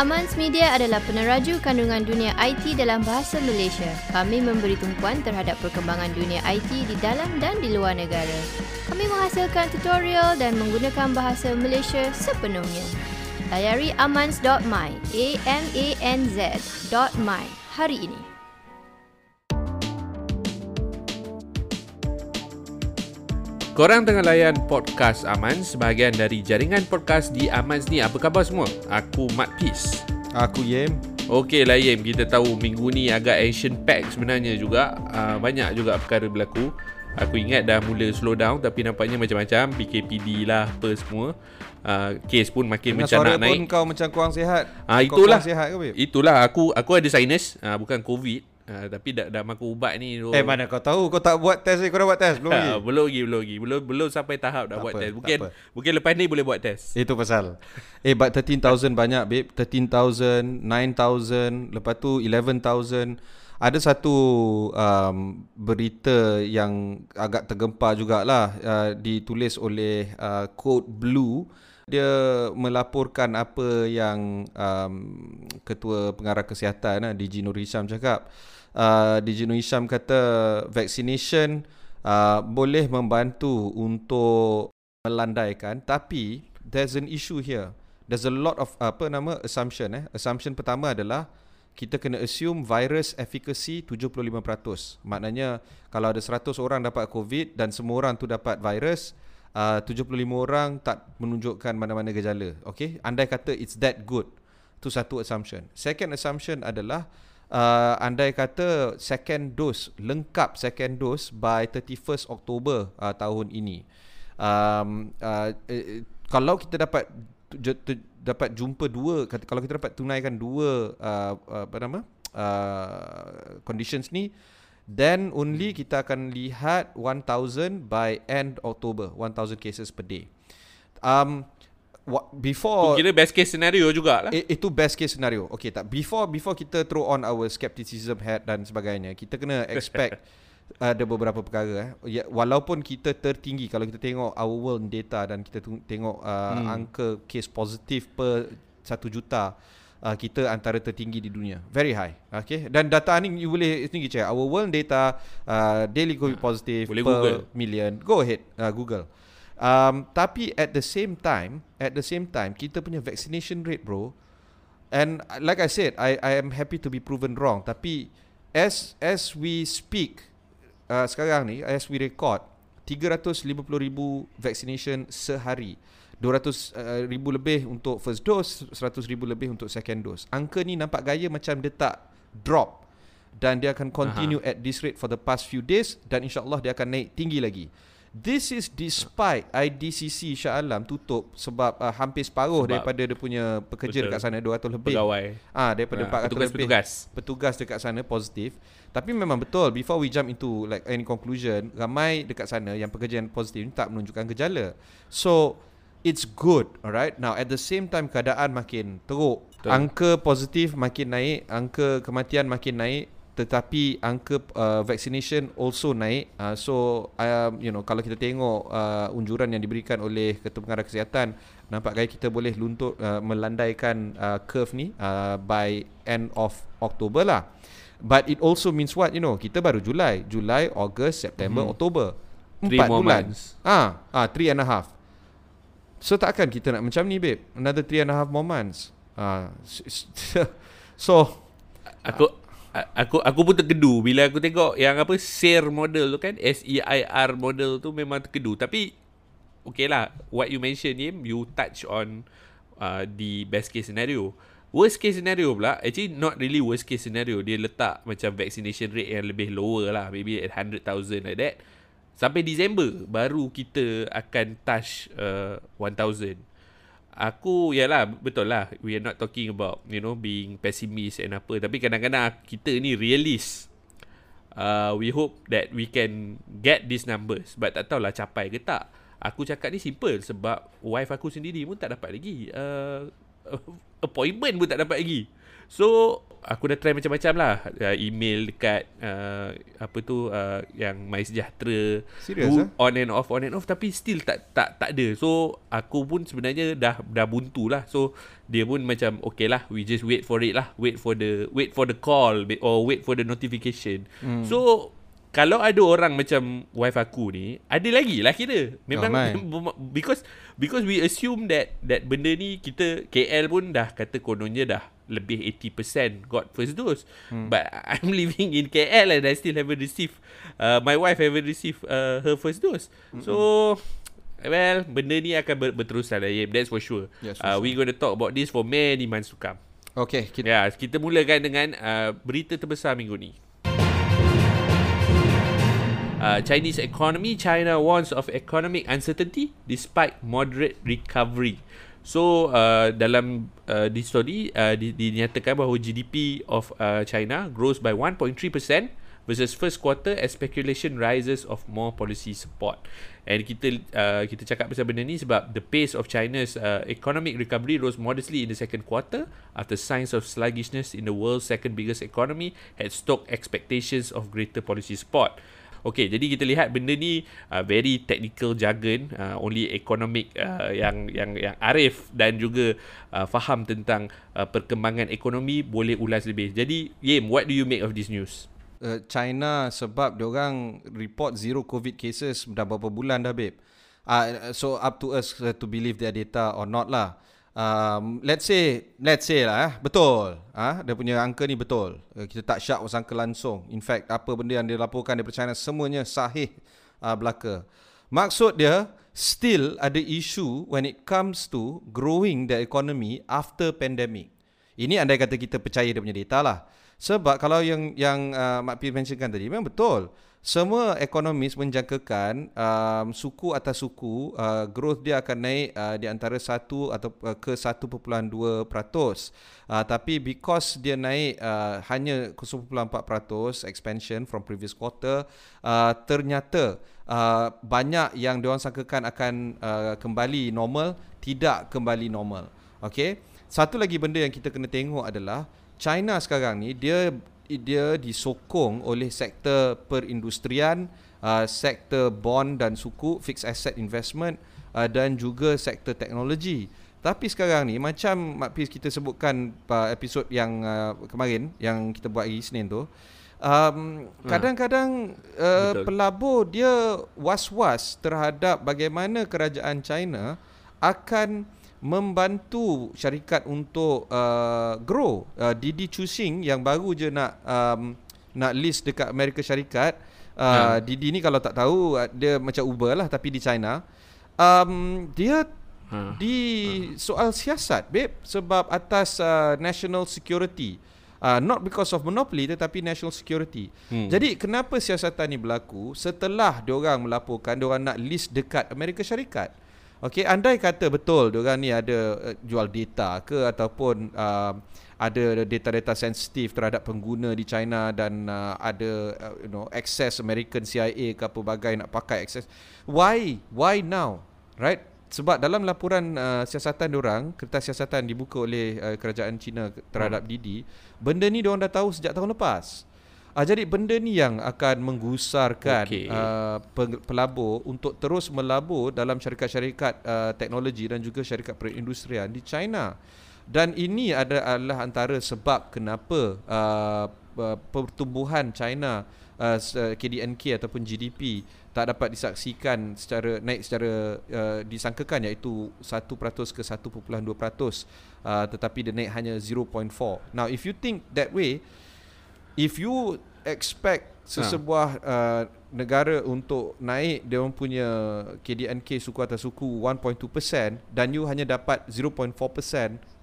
Amans Media adalah peneraju kandungan dunia IT dalam bahasa Malaysia. Kami memberi tumpuan terhadap perkembangan dunia IT di dalam dan di luar negara. Kami menghasilkan tutorial dan menggunakan bahasa Malaysia sepenuhnya. Layari amans.my, a m a n z.my hari ini. Korang tengah layan podcast Aman sebahagian dari jaringan podcast di Amans ni. Apa khabar semua? Aku Mat Peace. Aku Yem. Okey lah Yem, kita tahu minggu ni agak action pack sebenarnya juga. Uh, banyak juga perkara berlaku. Aku ingat dah mula slow down tapi nampaknya macam-macam. PKPD lah apa semua. Uh, kes pun makin Dengan mencanak suara naik. pun kau macam kurang sihat. Ah Kau itulah. kurang sihat ke babe? Itulah aku aku ada sinus, uh, bukan covid. Uh, tapi dah dah makan ubat ni. So, Eh mana kau tahu kau tak buat test ni kau dah buat test belum lagi? Ah, belum lagi, belum lagi. Belum belum sampai tahap dah Tak buat apa, test. Mungkin mungkin lepas ni boleh buat test. Itu pasal. Eh but 13,000 banyak babe. 13,000, 9,000, lepas tu 11,000. Ada satu um, berita yang agak tergempar jugalah uh, ditulis oleh uh, Code Blue. Dia melaporkan apa yang um, Ketua Pengarah Kesihatan uh, DG Nur Hisham cakap. DG Nur Hisham kata vaccination uh, boleh membantu untuk melandaikan. Tapi there's an issue here. There's a lot of apa nama assumption eh. Assumption pertama adalah kita kena assume virus efficacy 75% maknanya kalau ada 100 orang dapat covid dan semua orang tu dapat virus uh, 75 orang tak menunjukkan mana-mana gejala. Okay? Andai kata it's that good. Tu satu assumption. Second assumption adalah uh, andai kata second dose lengkap second dose by 31st Oktober uh, tahun ini. Um, uh, eh, kalau kita dapat dapat jumpa dua kalau kita dapat tunaikan dua uh, apa nama uh, conditions ni then only kita akan lihat 1000 by end October 1000 cases per day. Um wa- before Tu kira best case scenario jugalah. I, itu best case scenario. Okay tak before before kita throw on our skepticism hat dan sebagainya, kita kena expect ada beberapa perkara eh. Ya, walaupun kita tertinggi kalau kita tengok our world data dan kita tengok uh, hmm. angka case positif per 1 juta uh, kita antara tertinggi di dunia. Very high. Okay. Dan data ni you boleh sendiri check. Our world data uh, daily COVID positive Boleh per Google. million. Go ahead uh, Google. Um, tapi at the same time, at the same time, kita punya vaccination rate, bro. And like I said, I I am happy to be proven wrong. Tapi as as we speak, uh, sekarang ni, as we record, 350,000 vaccination sehari. 200 uh, ribu lebih untuk first dose, 100 ribu lebih untuk second dose. Angka ni nampak gaya macam dia tak drop dan dia akan continue Aha. at this rate for the past few days dan insyaallah dia akan naik tinggi lagi. This is despite IDCC Shah Alam tutup sebab uh, hampir separuh Sebab- daripada dia punya pekerja Betul. dekat sana 200 lebih. Pegawai. Ah daripada Ah, 400 lebih petugas-petugas. petugas dekat sana positif. Tapi memang betul before we jump into like any conclusion, ramai dekat sana yang pekerja yang positif ni tak menunjukkan gejala. So it's good, alright. Now at the same time keadaan makin teruk. Betul. Angka positif makin naik, angka kematian makin naik tetapi angka uh, vaccination also naik. Uh, so um, you know kalau kita tengok uh, unjuran yang diberikan oleh Ketua Pengarah Kesihatan nampak gaya kita boleh luntur uh, melandaikan uh, curve ni uh, by end of October lah. But it also means what you know kita baru Julai, Julai, August, September, Mhm. Oktober. Empat bulan. Ah, ah, three and a half. So takkan kita nak macam ni babe Another three and a half more months ah, So Aku aku aku pun terkedu. Bila aku tengok yang apa SEIR model tu kan S E I R model tu memang terkedu. Tapi okay lah what you mention ni you touch on uh, the best case scenario. Worst case scenario pula actually not really worst case scenario. Dia letak macam vaccination rate yang lebih lower lah. Maybe at 100,000 like that. Sampai Disember baru kita akan touch uh, 1000 Aku yalah betul lah we are not talking about you know being pessimist and apa tapi kadang-kadang kita ni realist. Uh, we hope that we can get these numbers but tak tahulah capai ke tak. Aku cakap ni simple sebab wife aku sendiri pun tak dapat lagi uh, appointment pun tak dapat lagi. So aku dah try macam-macam lah. Uh, email dekat uh, apa tu uh, yang My Sejahtera. Serius, Do- ah? on and off on and off. Tapi still tak tak tak ada. So aku pun sebenarnya dah dah buntu lah. So dia pun macam okay lah we just wait for it lah. Wait for the wait for the call or wait for the notification. Hmm. so kalau ada orang macam wife aku ni ada lagi lah kira. Memang Ramai. because because we assume that that benda ni kita KL pun dah kata kononnya dah lebih 80% got first dose hmm. but I'm living in KL and I still haven't received uh, my wife haven't received uh, her first dose hmm. so well benda ni akan ber- berterusan lah yeah, that's for sure Yes, for uh, sure. we going to talk about this for many months to come Okay, kita, Ya, yeah, kita mulakan dengan uh, berita terbesar minggu ni. Uh, Chinese economy, China warns of economic uncertainty despite moderate recovery. So uh, dalam uh, di story uh, di, dinyatakan bahawa GDP of uh, China grows by 1.3% versus first quarter as speculation rises of more policy support. And kita uh, kita cakap pasal benda ni sebab the pace of China's uh, economic recovery rose modestly in the second quarter after signs of sluggishness in the world's second biggest economy had stoked expectations of greater policy support. Okay, jadi kita lihat benda ni uh, very technical jargon, uh, only economic uh, yang yang yang arif dan juga uh, faham tentang uh, perkembangan ekonomi boleh ulas lebih. Jadi, Yim, what do you make of this news? uh, China sebab dia orang report zero covid cases dah berapa bulan dah babe. Uh, so up to us uh, to believe their data or not lah. Um, let's say let's say lah eh, betul. Ah dia punya angka ni betul. Uh, kita tak syak sangka langsung. In fact apa benda yang dilaporkan daripada China semuanya sahih uh, belaka. Maksud dia still ada isu when it comes to growing the economy after pandemic. Ini andai kata kita percaya dia punya data lah. Sebab kalau yang yang uh, Mak Pir mentionkan tadi memang betul. Semua ekonomis menjangkakan um, suku atas suku uh, growth dia akan naik uh, di antara 1 atau uh, ke 1.2%. Uh, tapi because dia naik uh, hanya 0.4% expansion from previous quarter, uh, ternyata uh, banyak yang diorang sangkakan akan uh, kembali normal tidak kembali normal. Okay. Satu lagi benda yang kita kena tengok adalah China sekarang ni dia dia disokong oleh sektor perindustrian, uh, sektor bond dan suku, fixed asset investment uh, dan juga sektor teknologi. Tapi sekarang ni macam Mak Pis kita sebutkan uh, episod yang uh, kemarin yang kita buat hari Isnin tu, um, kadang-kadang uh, Betul. pelabur dia was-was terhadap bagaimana kerajaan China akan membantu syarikat untuk uh, grow. Uh, Didi Chuxing yang baru je nak um, nak list dekat Amerika Syarikat. Uh, Didi ni kalau tak tahu uh, dia macam Uber lah tapi di China. Um, dia Ha. di soal siasat babe sebab atas uh, national security. Uh, not because of monopoly tetapi national security. Hmm. Jadi kenapa siasatan ni berlaku setelah diorang melaporkan diorang nak list dekat Amerika Syarikat. Okey, andai kata betul diorang ni ada uh, jual data ke ataupun uh, ada data-data sensitif terhadap pengguna di China dan uh, ada uh, you know access American CIA ke apa bagai nak pakai access. Why? Why now? Right? Sebab dalam laporan uh, siasatan diorang, kertas siasatan dibuka oleh uh, kerajaan China terhadap Didi, benda ni diorang dah tahu sejak tahun lepas. Uh, jadi benda ni yang akan menggusarkan Okey. uh, pe- pelabur untuk terus melabur dalam syarikat-syarikat uh, teknologi dan juga syarikat perindustrian di China. Dan ini adalah antara sebab kenapa uh, uh, pertumbuhan China uh, KDNK ataupun GDP tak dapat disaksikan secara naik secara uh, disangkakan iaitu 1% ke 1.2% uh, tetapi dia naik hanya 0.4. Now if you think that way if you expect sesebuah uh, negara untuk naik dia orang punya KDNK suku atas suku 1.2% dan you hanya dapat 0.4%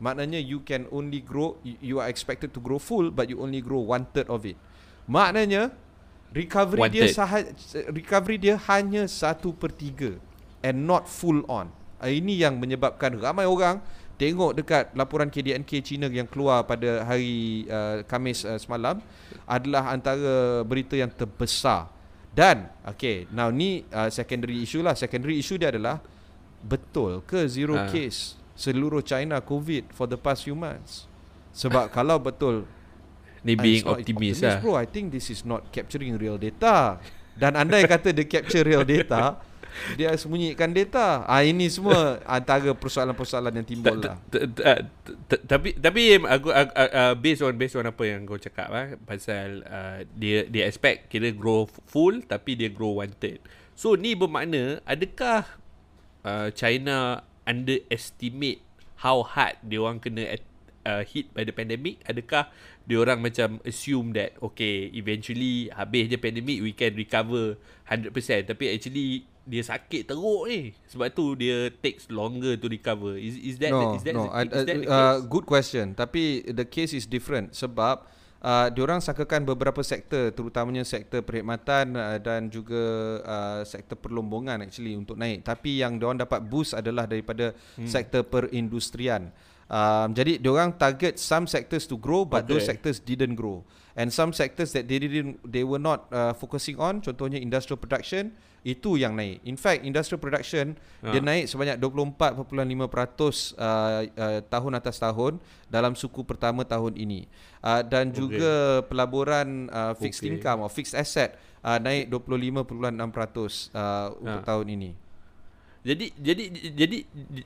maknanya you can only grow you, are expected to grow full but you only grow one third of it. Maknanya recovery One dia third. saha, recovery dia hanya 1 per 3 and not full on. Ah, ini yang menyebabkan ramai orang tengok dekat laporan KDNK China yang keluar pada hari uh, Khamis uh, semalam adalah antara berita yang terbesar. Dan okay, now ni uh, secondary issue lah. Secondary issue dia adalah betul ke zero Ah. case seluruh China COVID for the past few months? Sebab kalau betul Ni being optimist optimist lah. bro. I think this is not capturing real data. Dan andai kata dia capture real data, dia sembunyikan data. Ah ini semua antara persoalan-persoalan yang timbul lah. T- tapi tapi Im, aku uh, uh, based on based on apa yang kau cakap ah pasal dia dia expect kira grow full tapi dia grow one third. So ni bermakna adakah China underestimate how hard dia orang kena uh, hit by the pandemic? Adakah dia orang macam assume that okay eventually habis je pandemic we can recover 100% tapi actually dia sakit teruk ni sebab tu dia takes longer to recover is is that no, is that no. the, is Uh, that the uh, case? good question. Tapi the case is different sebab uh, diorang sangkakan beberapa sektor terutamanya sektor perkhidmatan uh, dan juga uh, sektor perlombongan actually untuk naik. Tapi yang diorang dapat boost adalah daripada hmm. sektor perindustrian. Um, jadi diorang target some sectors to grow but Betul. those sectors didn't grow. And some sectors that they didn't they were not uh, focusing on contohnya industrial production itu yang naik. In fact industrial production Ha. dia naik sebanyak 24.5% uh, uh, tahun atas tahun dalam suku pertama tahun ini. Uh, dan Okey. juga pelaburan uh, fixed Okey. income or fixed asset uh, naik 25.6% uh, untuk Ha. tahun ini. Jadi jadi jadi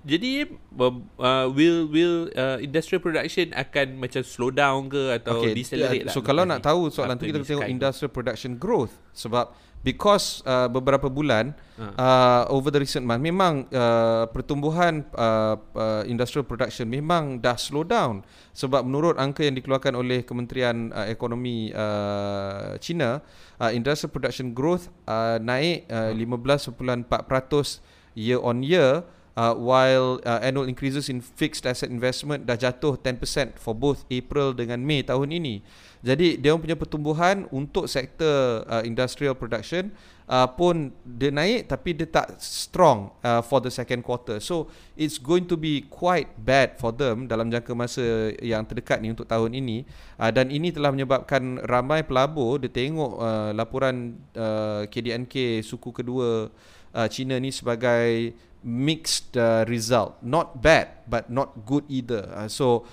jadi uh, will will uh, industrial production akan macam slow down ke atau okay, decelerate uh, lah. So kalau nak tahu soalan tu kita tengok industrial production growth sebab because uh, beberapa bulan Ha. uh, over the recent month memang uh, pertumbuhan uh, uh, industrial production memang dah slow down sebab menurut angka yang dikeluarkan oleh Kementerian uh, Ekonomi uh, China uh, industrial production growth uh, naik uh, 15.4% year on year uh, while uh, annual increases in fixed asset investment dah jatuh 10% for both April dengan Mei tahun ini. Jadi dia punya pertumbuhan untuk sektor uh, industrial production uh, pun dia naik tapi dia tak strong uh, for the second quarter. So it's going to be quite bad for them dalam jangka masa yang terdekat ni untuk tahun ini uh, dan ini telah menyebabkan ramai pelabur dia tengok uh, laporan uh, KDNK suku kedua uh, China ni sebagai mixed uh, result. Not bad but not good either. Uh, so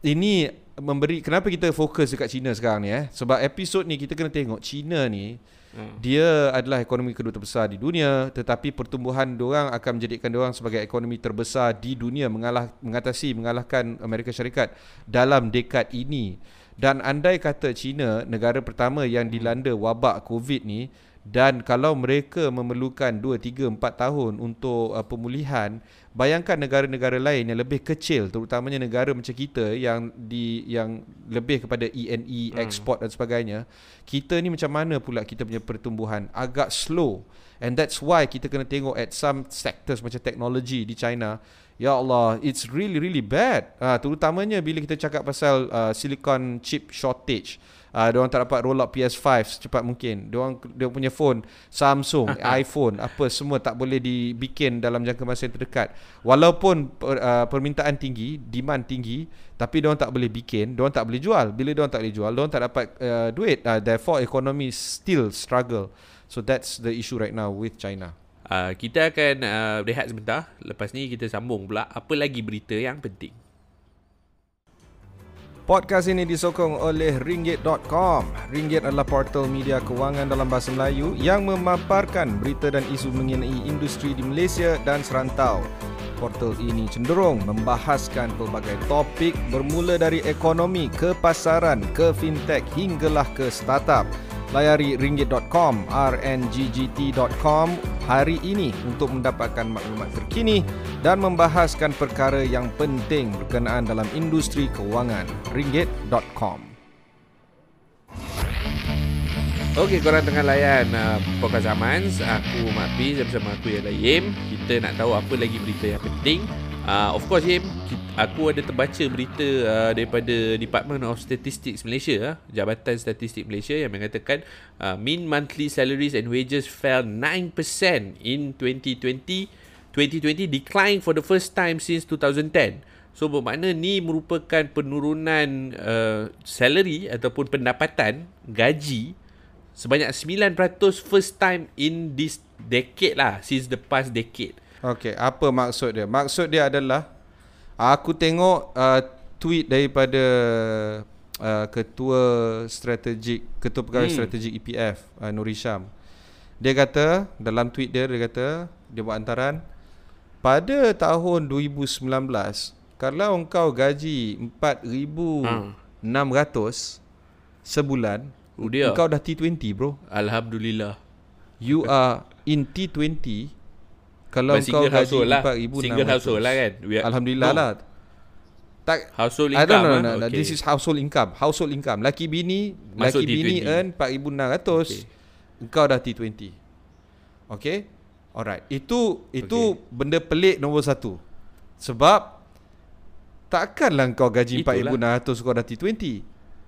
ini memberi kenapa kita fokus dekat China sekarang ni eh? Sebab episod ni kita kena tengok China ni Hmm. dia adalah ekonomi kedua terbesar di dunia tetapi pertumbuhan diorang akan menjadikan diorang sebagai ekonomi terbesar di dunia mengalah mengatasi mengalahkan Amerika Syarikat dalam dekad ini. Dan andai kata China negara pertama yang dilanda wabak COVID ni dan kalau mereka memerlukan 2 3 4 tahun untuk uh, pemulihan bayangkan negara-negara lain yang lebih kecil terutamanya negara macam kita yang di yang lebih kepada E&E Hmm. export dan sebagainya kita ni macam mana pula kita punya pertumbuhan agak slow and that's why kita kena tengok at some sectors macam teknologi di China Ya Allah, it's really really bad. Uh, terutamanya bila kita cakap pasal uh, silicon chip shortage. Uh, dia orang tak dapat roll out PS5 secepat mungkin. Dia orang dia punya phone Samsung, iPhone, apa semua tak boleh dibikin dalam jangka masa yang terdekat. Walaupun uh, permintaan tinggi, demand tinggi, tapi dia orang tak boleh bikin, dia orang tak boleh jual. Bila dia orang tak boleh jual, dia orang tak dapat uh, duit. Uh, therefore economy still struggle. So that's the issue right now with China. Uh, kita akan uh, rehat sebentar. Lepas ni kita sambung pula apa lagi berita yang penting. Podcast ini disokong oleh Ringgit.com. Ringgit adalah portal media kewangan dalam bahasa Melayu yang memaparkan berita dan isu mengenai industri di Malaysia dan serantau. Portal ini cenderung membahaskan pelbagai topik bermula dari ekonomi ke pasaran ke fintech hinggalah ke startup. Layari ringgit.com, rnggt.com hari ini untuk mendapatkan maklumat terkini dan membahaskan perkara yang penting berkenaan dalam industri kewangan. ringgit.com. Okey, korang tengah layan uh, Podcast Amans Aku Mak dan bersama aku ialah Yim Kita nak tahu apa lagi berita yang penting uh, Of course Yim kita, Aku ada terbaca berita uh, daripada Department of Statistics Malaysia uh, Jabatan Statistik Malaysia yang mengatakan uh, Mean monthly salaries and wages fell 9% in 2020 2020 declined for the first time since 2010 So bermakna ni merupakan penurunan uh, salary ataupun pendapatan gaji sebanyak 9% first time in this decade lah since the past decade. Okey, apa maksud dia? Maksud dia adalah aku tengok uh, tweet daripada uh, ketua strategik ketua pegawai hmm. strategik EPF uh, Nur Hisham. Dia kata dalam tweet dia dia kata dia buat hantaran pada tahun 2019 kalau engkau gaji 4600 hmm. sebulan Oh, engkau dah T20 bro. Alhamdulillah. You are in T20 kalau But single gaji household lah. 4600. Single household lah kan? We are- Alhamdulillah No. lah. Tak Household I income. don't know, ah? no, no, Okay. This is household income. Household income. Laki bini, Masuk laki bini T20. earn 4600. Okay. Engkau dah T20. Okay? Alright. Itu itu Okay. benda pelik nombor satu. Sebab takkanlah kau gaji Itulah. 4600 kau dah T20.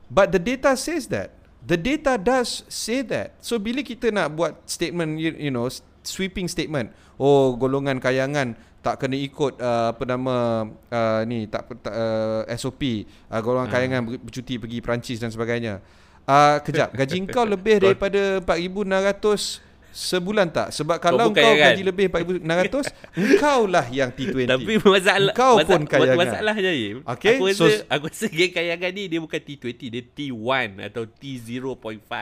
But the data says that. The data does say that. So bila kita nak buat statement you, you know sweeping statement, oh golongan kayangan tak kena ikut uh, apa nama uh, ni tak, uh, SOP uh, golongan Ah. kayangan ber- bercuti pergi Perancis dan sebagainya. Uh, kejap, gaji kau lebih daripada 4600 sebulan tak? Sebab kalau kau kayangan. gaji lebih 4600, engkau lah yang T20. Tapi masalah Kau masa, pun kayangan. Masalahnya Im, Okay, Aku so- rasa aku rasa geng kayangan ni dia bukan T20, dia T1 atau T0.5.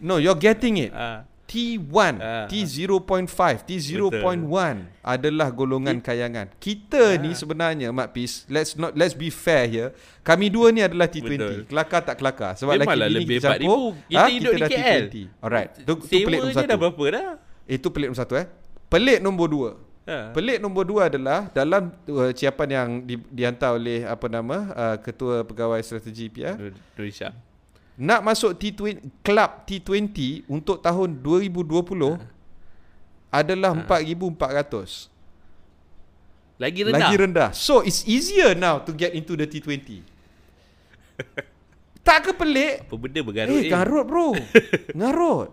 No, you're getting it. Ah. T1, Ah. T0.5, T0.1 adalah golongan kayangan. Kita ni sebenarnya Mak Pis, let's not let's be fair here. Kami dua ni adalah T20. Betul. Kelakar tak kelakar sebab Memanglah lagi bini lebih kita campur. 4,000. Kita ah, hidup di KL. T20. Alright. Tu, tu pelik nombor je dah satu. berapa dah? Itu pelik nombor satu eh. Pelik nombor dua. Ha. Pelik nombor dua adalah dalam uh, ciapan yang di, dihantar oleh apa nama uh, ketua pegawai strategi PIA Nur Nur Hisham. Nak masuk T20 club T20 untuk tahun 2020 adalah 4400 Lagi rendah. lagi rendah. so it's easier now to get into the T20 tak ke pelik? Apa benda bergarut eh garut bro. Ngarut.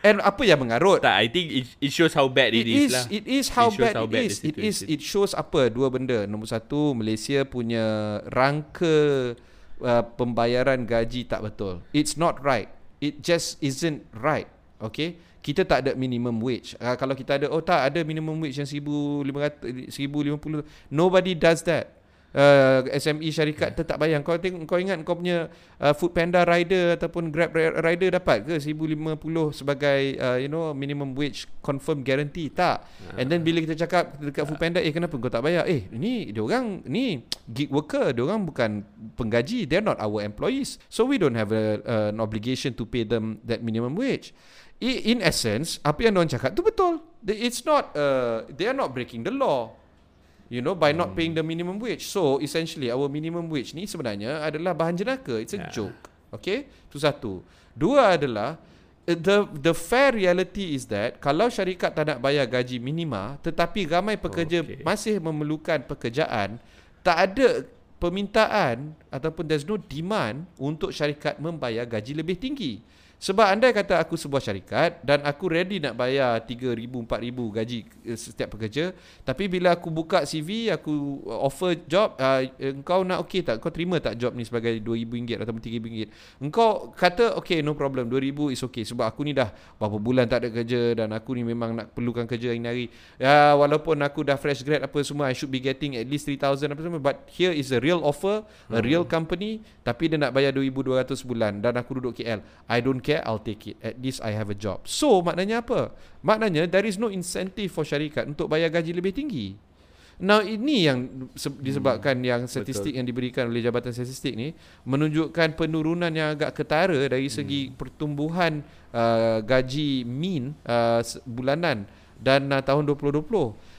And apa yang mengarut? Tak, I think it, it shows how bad it, It is, is lah. it is how It bad how it bad is. the It is it shows apa? Dua benda. Nombor satu Malaysia punya rangka uh, pembayaran gaji tak betul. It's not right. It just isn't right. Okay? Kita tak ada minimum wage. Uh, kalau kita ada oh tak ada minimum wage yang 1500 1050 nobody does that. Uh, SME syarikat tetap bayar. Kau tengok kau ingat kau punya uh, food panda rider ataupun grab ri- rider dapat ke 1050 sebagai uh, you know minimum wage confirm guarantee? Tak. And then bila kita cakap dekat food panda eh kenapa kau tak bayar? Eh ni dia orang ni gig worker. Dia orang bukan penggaji. They're not our employees. So we don't have a, uh, an obligation to pay them that minimum wage. In essence apa yang dia cakap tu betul. It's not uh, they are not breaking the law You know by not paying the minimum wage. So essentially our minimum wage ni sebenarnya adalah bahan jenaka. It's a Yeah. joke. Okay? Itu satu. Dua adalah uh, the the fair reality is that kalau syarikat tak nak bayar gaji minima tetapi ramai pekerja Okay. masih memerlukan pekerjaan, tak ada permintaan ataupun there's no demand untuk syarikat membayar gaji lebih tinggi. Sebab andai kata aku sebuah syarikat dan aku ready nak bayar 3000 4000 gaji eh, setiap pekerja, tapi bila aku buka CV, aku offer job, uh, engkau nak okey tak? Kau terima tak job ni sebagai RM2000 ataupun RM3000? Engkau kata okey no problem, 2000 is okay sebab aku ni dah berapa bulan tak ada kerja dan aku ni memang nak perlukan kerja hari-hari. Ya walaupun aku dah fresh grad apa semua I should be getting at least 3000 apa semua but here is a real offer, a real company tapi dia nak bayar 2200 sebulan dan aku duduk KL. I don't care, I'll take it. At least I have a job. So maknanya apa? Maknanya there is no incentive for syarikat untuk bayar gaji lebih tinggi. Now ini yang se- disebabkan yang statistik yang diberikan oleh Jabatan Statistik ni menunjukkan penurunan yang agak ketara dari segi pertumbuhan uh, gaji min uh, bulanan dan uh, tahun 2020.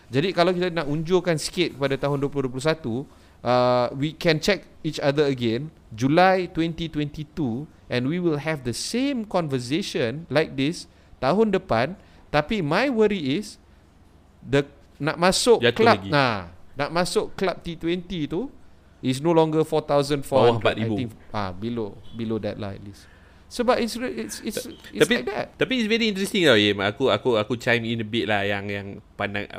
Jadi kalau kita nak unjurkan sikit kepada tahun 2021, uh, we can check each other again July 2022 and we will have the same conversation like this tahun depan tapi my worry is the nak masuk Jatuh club lagi. nah nak masuk club T20 tu is no longer 4400 Bawah I 4,000. think ah below below that lah at least sebab it's it's it's, it's tapi like that tapi it's very interesting tau Yim. Aku aku aku chime in a bit lah yang yang pandang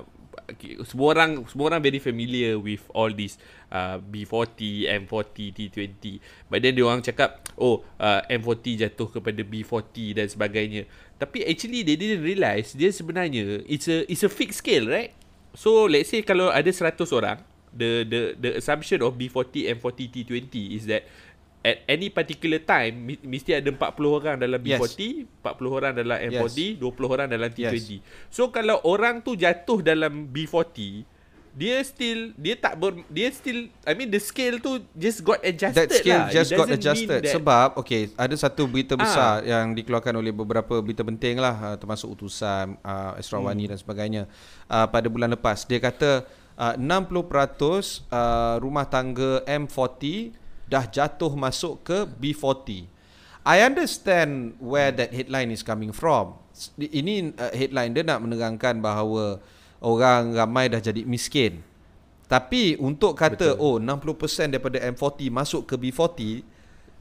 okay, semua orang semua orang very familiar with all this uh, B40, M40, T20. But then dia orang cakap oh uh, M40 jatuh kepada B40 dan sebagainya. Tapi actually they didn't realise dia sebenarnya it's a it's a fixed scale, right? So let's say kalau ada 100 orang, the the the assumption of B40, M40, T20 is that at any particular time mesti ada 40 orang dalam Yes. B40, 40 orang dalam M40, 20 orang dalam T20. Yes. So kalau orang tu jatuh dalam B40, dia still dia tak ber, dia still I mean the scale tu just got adjusted That scale lah. Just got adjusted sebab okay ada satu berita Ah. besar yang dikeluarkan oleh beberapa berita penting lah uh, termasuk utusan uh, Esrawani Hmm. dan sebagainya uh, pada bulan lepas dia kata uh, 60% uh, rumah tangga M40 dah jatuh masuk ke B40 I understand where that headline is coming from ini uh, headline dia nak menerangkan bahawa orang ramai dah jadi miskin tapi untuk kata Betul. oh 60% daripada M40 masuk ke B40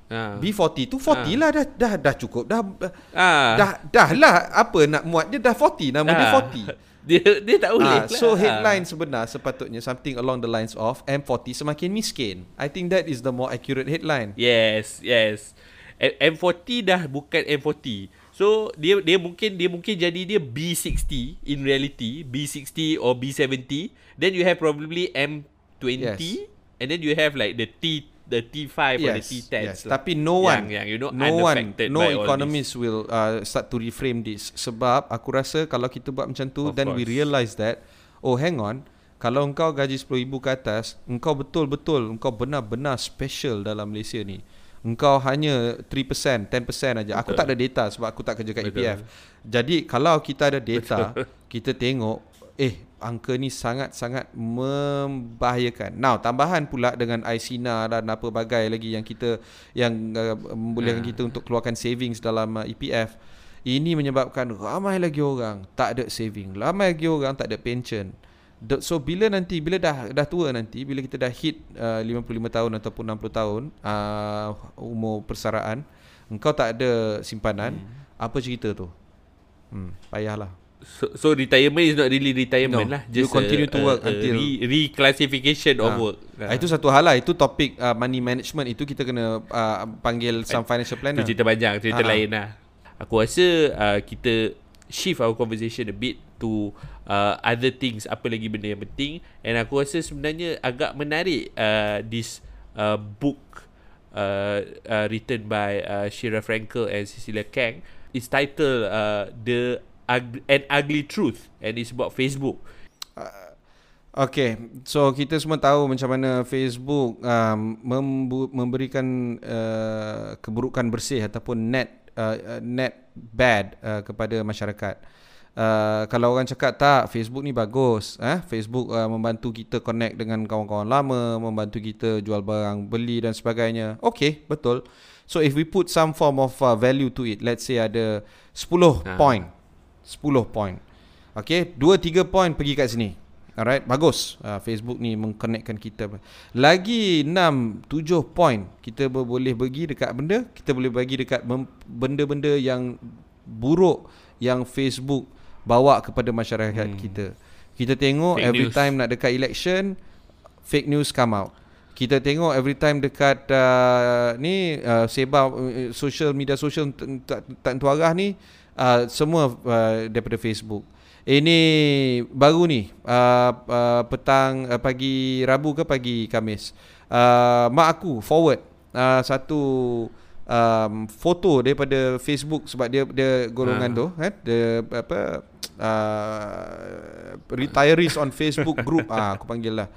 Ha. B40 tu 40 lah dah dah dah cukup dah Ah. dah dah lah apa nak muat dia dah 40 nama dia Ah. 40 dia dia tak boleh Ah, lah. so headline sebenar sepatutnya something along the lines of M40 semakin miskin. I think that is the more accurate headline. Yes, yes. M- M40 dah bukan M40. So dia dia mungkin dia mungkin jadi dia B60 in reality, B60 or B70. Then you have probably M20 Yes. and then you have like the T the T5 or the T10 yes. Tapi no one, yang, yang you know no one, no by all economist will uh, start to reframe this. Sebab aku rasa kalau kita buat macam tu, Of then we course. realise that, oh hang on, kalau engkau gaji RM10,000 ke atas, engkau betul-betul, engkau benar-benar special dalam Malaysia ni. Engkau hanya 3%, 10% aja. Aku Betul. tak ada data sebab aku tak kerja kat Betul. EPF. Jadi kalau kita ada data, kita tengok eh angka ni sangat-sangat membahayakan. Now, tambahan pula dengan ICINA dan apa bagai lagi yang kita yang uh, membolehkan kita untuk keluarkan savings dalam uh, EPF. Ini menyebabkan ramai lagi orang tak ada saving, ramai lagi orang tak ada pension. So bila nanti bila dah dah tua nanti bila kita dah hit uh, 55 tahun ataupun 60 tahun uh, umur persaraan engkau tak ada simpanan hmm. apa cerita tu hmm payahlah So, so retirement is not really retirement No, lah. you Just continue to work a until- re, reclassification of Ah. work. Ah. Itu satu hal lah Itu topik uh, money management Itu kita kena uh, panggil some financial Itu planner cerita panjang, cerita ah. lain lah. Aku rasa uh, kita shift our conversation a bit to uh, other things, apa lagi benda yang penting. And aku rasa sebenarnya agak menarik uh, this uh, book uh, uh, written by uh, Shira Frankel and Cecilia Kang. It's titled uh, The Ug- An Ugly Truth and it's about Facebook. Okay So kita semua tahu Macam mana Facebook um, membu- Memberikan uh, Keburukan bersih Ataupun net uh, uh, Net bad uh, Kepada masyarakat Uh, kalau orang cakap tak Facebook ni bagus eh? Facebook uh, membantu kita connect dengan kawan-kawan lama membantu kita jual barang beli dan sebagainya. Okay betul. So if we put some form of uh, value to it let's say ada 10 Ah. point 10 point. Okay 2-3 point pergi kat sini. Alright Bagus. Uh, Facebook ni mengconnectkan kita. Lagi 6-7 point Kita boleh bagi dekat benda Kita boleh bagi dekat mem- benda-benda yang buruk Yang Facebook bawa kepada masyarakat hmm. kita Kita tengok Fake every news. time nak dekat election Fake news come out kita tengok every time dekat uh, ni uh, sebar uh, social media social tak tak tentu arah ni uh, semua uh, daripada Facebook. Ini baru ni uh, uh, petang uh, pagi Rabu ke pagi Kamis. Uh, mak aku forward uh, satu um, foto daripada Facebook sebab dia dia golongan Ah. tu kan dia apa uh, retirees on Facebook group ah aku panggil lah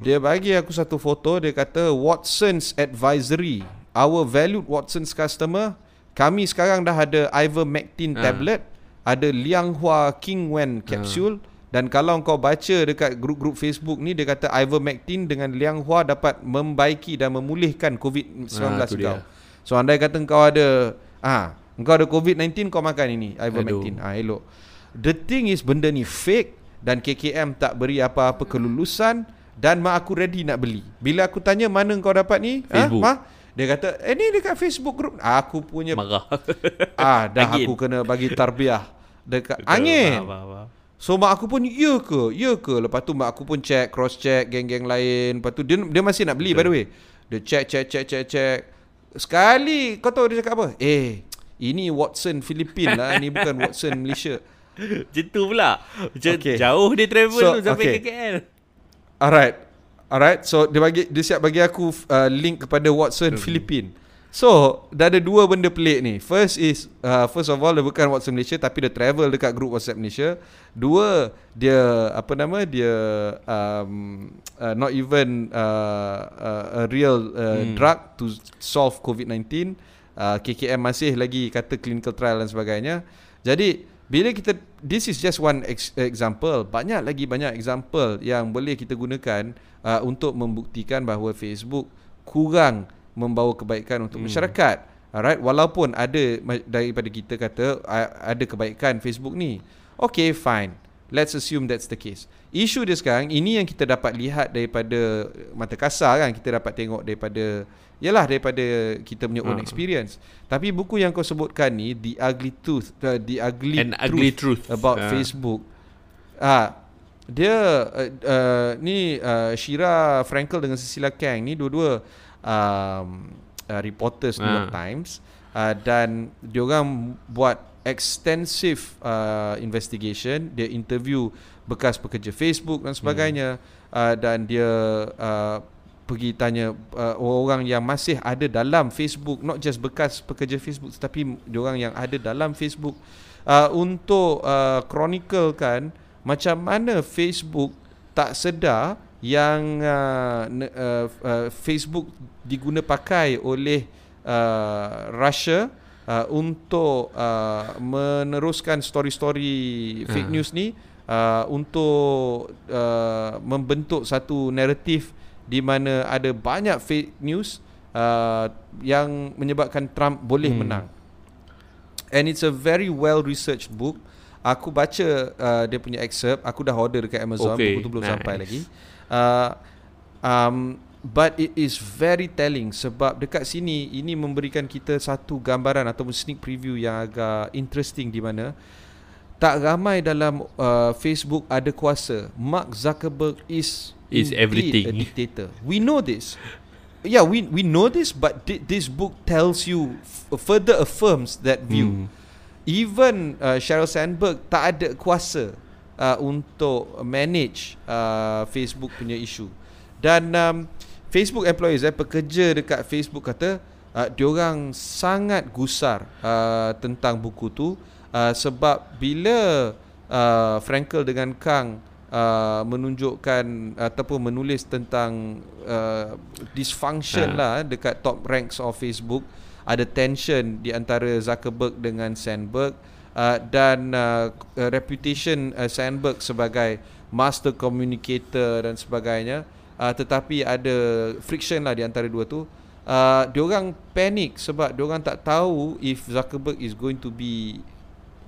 dia bagi aku satu foto Dia kata Watson's Advisory Our valued Watson's customer Kami sekarang dah ada Ivermectin Ah. tablet Ada Liang Hua King Wen capsule Dan kalau kau baca dekat grup-grup Facebook ni Dia kata Ivermectin dengan Liang Hua Dapat membaiki dan memulihkan COVID-19 Ah, tu kau dia. So andai kata kau ada ah, Kau ada COVID-19 kau makan ini Ivermectin ah, Elok The thing is benda ni fake Dan KKM tak beri apa-apa kelulusan dan mak aku ready nak beli. Bila aku tanya mana kau dapat ni? Facebook. Ha? Ma? Dia kata, "Eh ni dekat Facebook group." Aku punya Marah. ah dah Angin. aku kena bagi tarbiyah dekat Betul, angin. faham, faham, faham. So mak aku pun ya ke? Ya ke? Lepas tu mak aku pun check, cross check geng-geng lain. Lepas tu dia dia masih nak beli by the way. Dia check check check check check. Sekali kau tahu dia cakap apa? Eh, ini Watson Filipin lah, ni bukan Watson Malaysia. Macam tu pula. Macam Okay. jauh dia travel So, tu sampai okay. ke KL. Alright. Alright, so dia bagi dia siap bagi aku uh, link kepada Watson mm. Philippine. So, dah ada dua benda pelik ni. First is uh, first of all dia bukan Watson Malaysia tapi dia travel dekat group WhatsApp Malaysia. Dua, dia apa nama? Dia um, uh, not even uh, uh, a real uh, hmm. drug to solve COVID-19. Uh, KKM masih lagi kata clinical trial dan sebagainya. Jadi, bila kita this is just one ex- example, banyak lagi banyak example yang boleh kita gunakan uh, untuk membuktikan bahawa Facebook kurang membawa kebaikan untuk hmm. masyarakat. Alright, walaupun ada daripada kita kata ada kebaikan Facebook ni. Okay, fine. Let's assume that's the case. Isu dia sekarang ini yang kita dapat lihat daripada mata kasar kan kita dapat tengok daripada yalah daripada kita punya own uh. experience. Tapi buku yang kau sebutkan ni The Ugly Truth, uh, The Ugly, An truth, ugly truth about uh. Facebook. Ah, uh, dia uh, uh, ni uh, Shira Frankel dengan Cecilia Kang ni dua-dua um, uh, reporters New York uh. Times uh, dan diorang buat extensive uh, investigation. Dia interview bekas pekerja Facebook dan sebagainya. Hmm. uh, dan dia uh, pergi tanya uh, orang yang masih ada dalam Facebook. Not just bekas pekerja Facebook tetapi diorang yang ada dalam Facebook. Uh, untuk uh, chronicle kan macam mana Facebook tak sedar yang uh, uh, uh, Facebook diguna pakai oleh uh, Russia uh, untuk uh, meneruskan story-story fake uh. news ni uh, untuk uh, membentuk satu naratif di mana ada banyak fake news uh, yang menyebabkan Trump boleh hmm. menang. And it's a very well researched book. Aku baca uh, dia punya excerpt, aku dah order dekat Amazon, okay. buku tu belum nice. sampai lagi. Uh, um, But it is very telling sebab dekat sini ini memberikan kita satu gambaran ataupun sneak preview yang agak interesting di mana tak ramai dalam uh, Facebook ada kuasa. Mark Zuckerberg is is everything a dictator. We know this. Yeah, we we know this but this book tells you further affirms that view. Hmm. Even uh, Sheryl Sandberg tak ada kuasa uh, untuk manage uh, Facebook punya isu. Dan um, Facebook employees eh pekerja dekat Facebook kata uh, diorang sangat gusar uh, tentang buku tu uh, sebab bila uh, Frankel dengan Kang uh, menunjukkan ataupun menulis tentang uh, dysfunction uh. lah dekat top ranks of Facebook ada tension di antara Zuckerberg dengan Sandberg uh, dan uh, reputation uh, Sandberg sebagai master communicator dan sebagainya uh, tetapi ada friction lah di antara dua tu. Uh, diorang panic sebab diorang tak tahu if Zuckerberg is going to be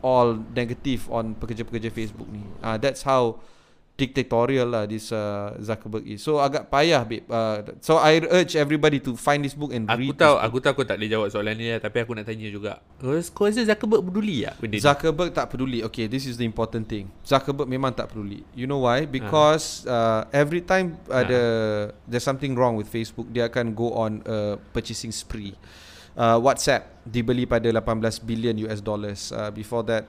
all negative on pekerja-pekerja Facebook ni. Uh, that's how dictatorial lah this uh, Zuckerberg is. So agak payah babe. Uh, so I urge everybody to find this book and aku read. Aku tahu aku tahu aku tak boleh jawab soalan ni lah, tapi aku nak tanya juga. Kau rasa Zuckerberg peduli tak benda Zuckerberg tak peduli. Okay, this is the important thing. Zuckerberg memang tak peduli. You know why? Because uh, every time ada uh, there's something wrong with Facebook, dia akan go on a purchasing spree. Uh, WhatsApp dibeli pada 18 billion US dollars. Uh, before that,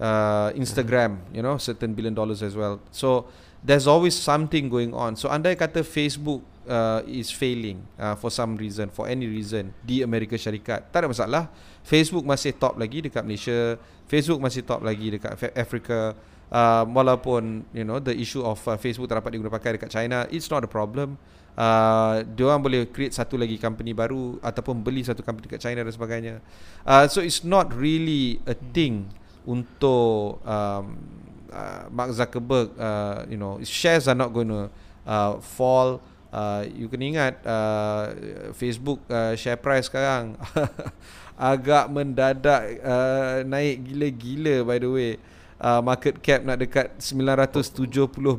uh, Instagram, you know, certain billion dollars as well. So there's always something going on. So andai kata Facebook uh, is failing uh, for some reason, for any reason di Amerika Syarikat, tak ada masalah. Facebook masih top lagi dekat Malaysia. Facebook masih top lagi dekat Afrika. Uh, walaupun you know the issue of uh, Facebook tak dapat digunakan pakai dekat China, it's not a problem. Uh, dia orang boleh create satu lagi company baru ataupun beli satu company dekat China dan sebagainya. Uh, so it's not really a thing untuk um, uh, Mark Zuckerberg uh, you know shares are not going to uh, fall. Uh, you can ingat uh, Facebook uh, share price sekarang agak mendadak uh, naik gila-gila by the way. Uh, market cap nak dekat 970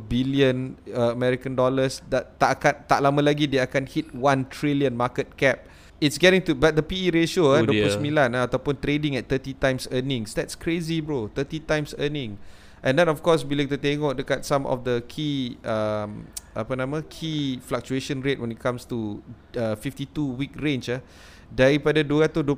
billion uh, American dollars. Tak akan tak lama lagi dia akan hit 1 trillion market cap it's getting to but the PE ratio oh, eh, 29 eh, ataupun trading at 30 times earnings. That's crazy bro. 30 times earning. And then of course bila kita tengok dekat some of the key um, apa nama key fluctuation rate when it comes to uh, 52 week range eh, daripada 226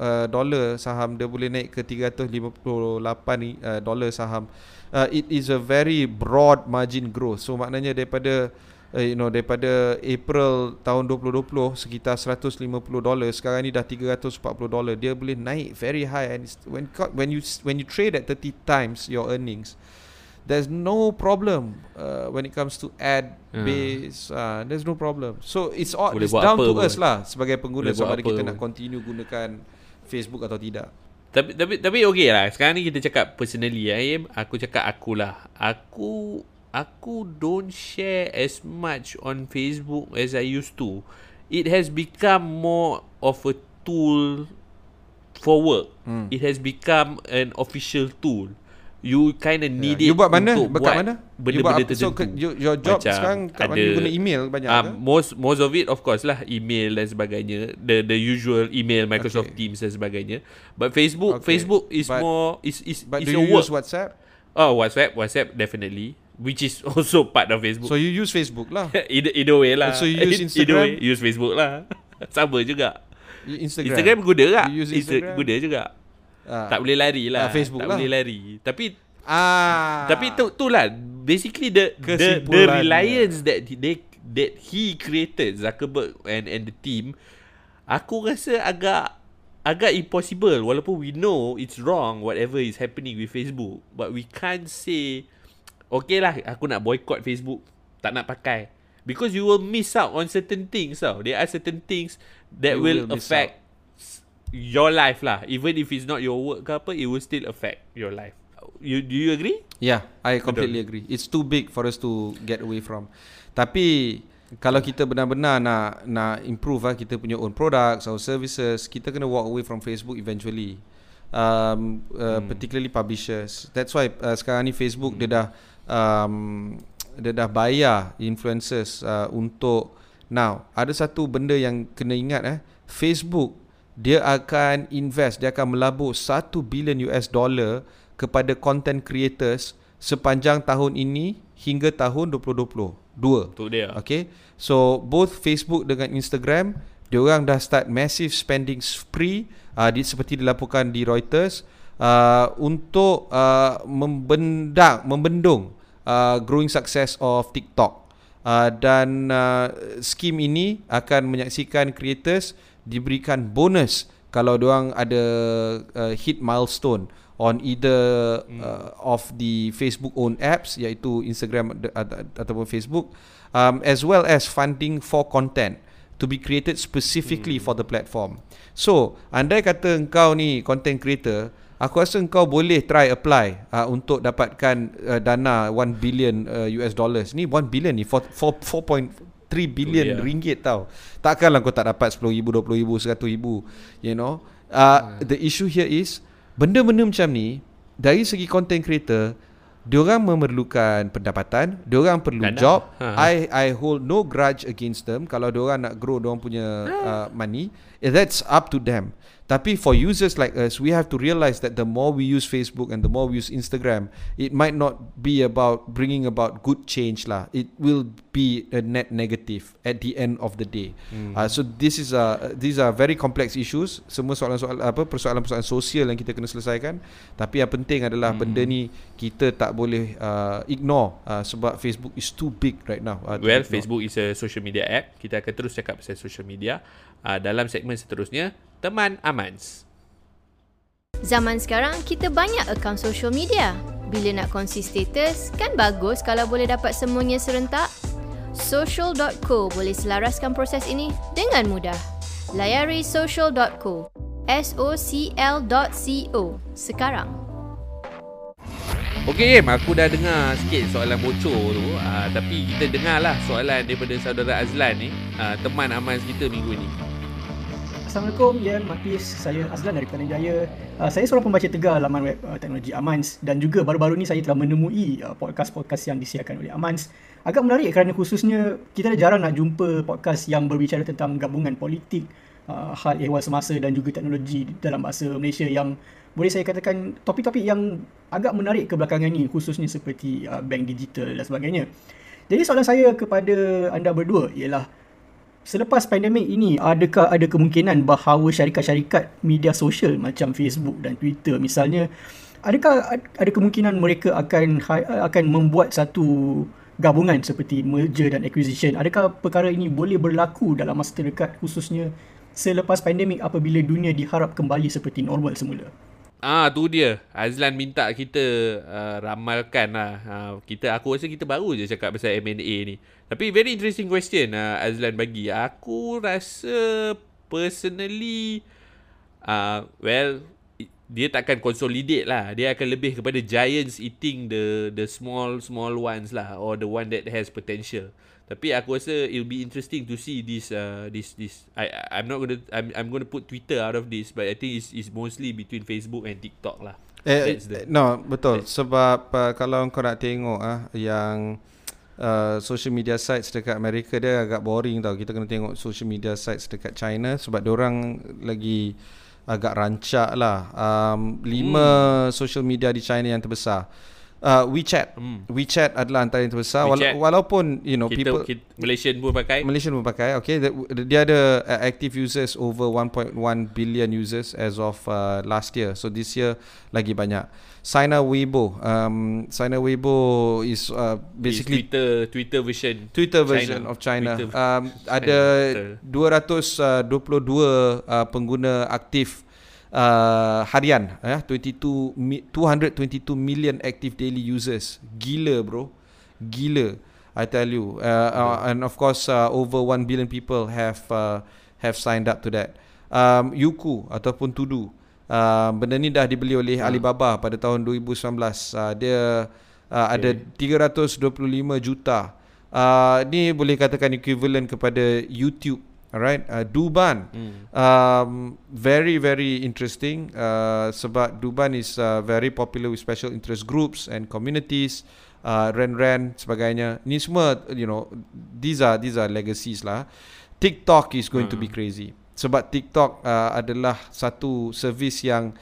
uh, dolar saham dia boleh naik ke 358 uh, dolar saham. Uh, it is a very broad margin growth. So maknanya daripada uh, you know daripada April tahun 2020 sekitar 150 dolar sekarang ni dah 340 dolar dia boleh naik very high and it's- when when you when you trade at 30 times your earnings there's no problem uh, when it comes to ad base uh, there's no problem so it's all Boleh it's down to pun. us lah sebagai pengguna Boleh sama ada kita pun. nak continue gunakan Facebook atau tidak Tapi tapi tapi okey lah. Sekarang ni kita cakap personally Im. Aku cakap akulah. Aku aku don't share as much on Facebook as I used to. It has become more of a tool for work. Hmm. It has become an official tool. You kind of need Yeah. it You buat mana? untuk buat mana? You Benda-benda buat apa? tertentu. So, you- your job sekarang kat mana? You guna email banyak um, ke? most most of it of course lah email dan sebagainya the the usual email Microsoft Okay. Teams dan sebagainya but Facebook Okay. Facebook is But- more is is But is do you work use WhatsApp? oh WhatsApp WhatsApp definitely which is also part of Facebook So you use Facebook lah. either either way lah So you use either way Instagram? use Facebook lah sama juga Instagram, Instagram. guna tak You use Insta- Instagram? guna juga Ah. tak boleh lari lah Ah, Facebook tak lah. boleh lari tapi Ah. Tapi tu tu lah basically the the, the reliance that he- they that he created Zuckerberg and and the team aku rasa agak agak impossible walaupun we know it's wrong whatever is happening with Facebook but we can't say okay lah aku nak boycott Facebook tak nak pakai because you will miss out on certain things tau there are certain things that You will, will affect your life lah even if it's not your work ke apa it will still affect your life you do you agree Yeah, I completely agree. It's too big for us to get away from. Tapi kalau kita benar-benar nak nak improve lah kita punya own products or services, kita kena walk away from Facebook eventually. Um, uh, hmm. particularly publishers. That's why uh, sekarang ni Facebook hmm. dia dah um, dia dah bayar influencers uh, untuk now. Ada satu benda yang kena ingat eh. Facebook dia akan invest dia akan melabur 1 bilion US dollar kepada content creators sepanjang tahun ini hingga tahun 2020 dua tu dia. Okay? So both Facebook dengan Instagram Diorang dah start massive spending spree uh, di, Seperti dilaporkan di Reuters uh, Untuk uh, membendang, membendung uh, Growing success of TikTok. Uh, Dan uh, skim ini akan menyaksikan creators Diberikan bonus Kalau diorang ada uh, hit milestone on either uh, of the Facebook own apps iaitu Instagram ataupun Facebook um, as well as funding for content to be created specifically for the platform. So, andai kata engkau ni content creator, aku rasa engkau boleh try apply uh, untuk dapatkan uh, dana 1 billion uh, US dollars. Ni 1 billion ni 4 4 4.3 billion dia. ringgit tau. Takkanlah kau tak dapat 10,000, 20,000, 100,000, you know. Uh, the issue here is benda-benda macam ni dari segi content creator diorang memerlukan pendapatan, diorang perlu Dana. job. Ha. I I hold no grudge against them kalau diorang nak grow diorang punya uh, money. eh, That's up to them. Tapi for users like us, we have to realize that the more we use Facebook and the more we use Instagram, it might not be about bringing about good change lah. It will be a net negative at the end of the day. Hmm. Uh, so this is a these are very complex issues. Semua soalan-soalan apa persoalan-persoalan sosial yang kita kena selesaikan. Tapi yang penting adalah hmm. benda ni kita tak boleh uh, ignore uh, sebab Facebook is too big right now. Uh, Well. Facebook is a social media app. Kita akan terus cakap pasal social media. Uh, dalam segmen seterusnya, teman Amans. Zaman sekarang kita banyak akaun social media. Bila nak kongsi status, kan bagus kalau boleh dapat semuanya serentak. Social.co boleh selaraskan proses ini dengan mudah. Layari social.co. S-O-C-L.co sekarang. Okey, Im, aku dah dengar sikit soalan bocor tu. Uh, tapi kita dengar lah soalan daripada saudara Azlan ni. Uh, teman Amans kita minggu ni. Assalamualaikum, ya Matis. Saya Azlan dari Kelana Jaya. Uh, saya seorang pembaca tegar laman web uh, teknologi Amans dan juga baru-baru ni saya telah menemui uh, podcast-podcast yang disiarkan oleh Amans. Agak menarik kerana khususnya kita dah jarang nak jumpa podcast yang berbicara tentang gabungan politik, uh, hal ehwal semasa dan juga teknologi dalam bahasa Malaysia yang boleh saya katakan topik-topik yang agak menarik kebelakangan ni khususnya seperti uh, bank digital dan sebagainya. Jadi soalan saya kepada anda berdua ialah Selepas pandemik ini, adakah ada kemungkinan bahawa syarikat-syarikat media sosial macam Facebook dan Twitter misalnya, adakah ad- ada kemungkinan mereka akan akan membuat satu gabungan seperti merger dan acquisition. Adakah perkara ini boleh berlaku dalam masa terdekat khususnya selepas pandemik apabila dunia diharap kembali seperti normal semula? Ah tu dia. Azlan minta kita uh, ramalkan lah. Uh, kita aku rasa kita baru je cakap pasal M&A ni. Tapi very interesting question uh, Azlan bagi. Aku rasa personally uh, well dia takkan consolidate lah. Dia akan lebih kepada giants eating the the small small ones lah or the one that has potential. Tapi aku rasa it'll be interesting to see this uh, this this I I'm not gonna I'm I'm gonna put Twitter out of this but I think it's it's mostly between Facebook and TikTok lah. Eh, the, no, betul. Sebab uh, kalau kau nak tengok ah uh, yang uh, social media sites dekat Amerika dia agak boring tau. Kita kena tengok social media sites dekat China sebab orang lagi agak rancak lah. Um, lima hmm. social media di China yang terbesar. Uh, WeChat. Hmm. WeChat adalah antara yang terbesar. WeChat. Walaupun, you know, kita, people... Kita, Malaysian pun pakai. Malaysian pun pakai. Okay. Dia ada uh, active users over 1.1 billion users as of uh, last year. So, this year lagi banyak. Sina Weibo. Um, Sina Weibo is uh, basically is Twitter Twitter version. Twitter version China. of China. Um, ada 222 uh, pengguna aktif uh, harian. Ya, 22 222 million active daily users. Gila bro, gila. I tell you. Uh, uh, and of course, uh, over 1 billion people have uh, have signed up to that. Um, Yuku ataupun Tudu. Uh, benda ni dah dibeli oleh hmm. Alibaba pada tahun 2019. Uh, dia uh, okay. ada 325 juta. Uh, ni boleh katakan equivalent kepada YouTube. Alright, uh, Duban, hmm. um, very very interesting. Uh, sebab Duban is uh, very popular with special interest groups and communities, uh, ren-ren sebagainya. Ni semua, you know, these are these are legacies lah. TikTok is going hmm. to be hmm. crazy sebab TikTok uh, adalah satu servis yang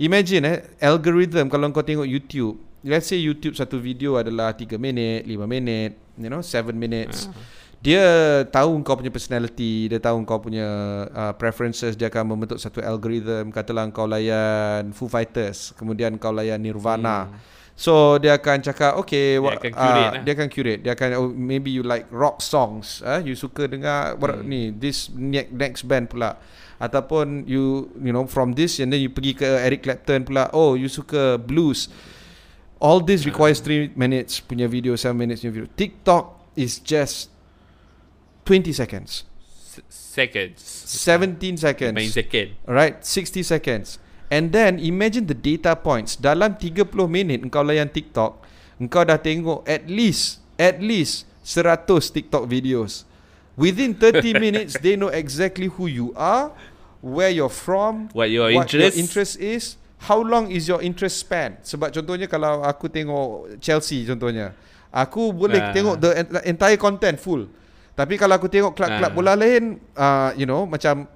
imagine eh algorithm kalau kau tengok YouTube let's say YouTube satu video adalah 3 minit 5 minit you know 7 minutes uh. Dia tahu kau punya personality dia tahu kau punya uh, preferences dia akan membentuk satu algorithm katalah kau layan Foo Fighters kemudian kau layan Nirvana hmm. So dia akan cakap okay dia akan curate, uh, lah. dia akan curate dia akan oh, maybe you like rock songs uh, you suka dengar hmm. ni this next band pula ataupun you you know from this and then you pergi ke Eric Clapton pula oh you suka blues all this requires 3 minutes punya video 7 minutes punya video TikTok is just 20 seconds. S- seconds. 17 seconds. Main second. Right 60 seconds. And then imagine the data points. Dalam 30 minit engkau layan TikTok Engkau dah tengok at least At least 100 TikTok videos. Within 30 minutes They know exactly who you are Where you're from What your what interest your interest is How long is your interest span. Sebab contohnya kalau aku tengok Chelsea contohnya Aku boleh uh. tengok the entire content full Tapi kalau aku tengok klub-klub uh. bola lain uh, You know macam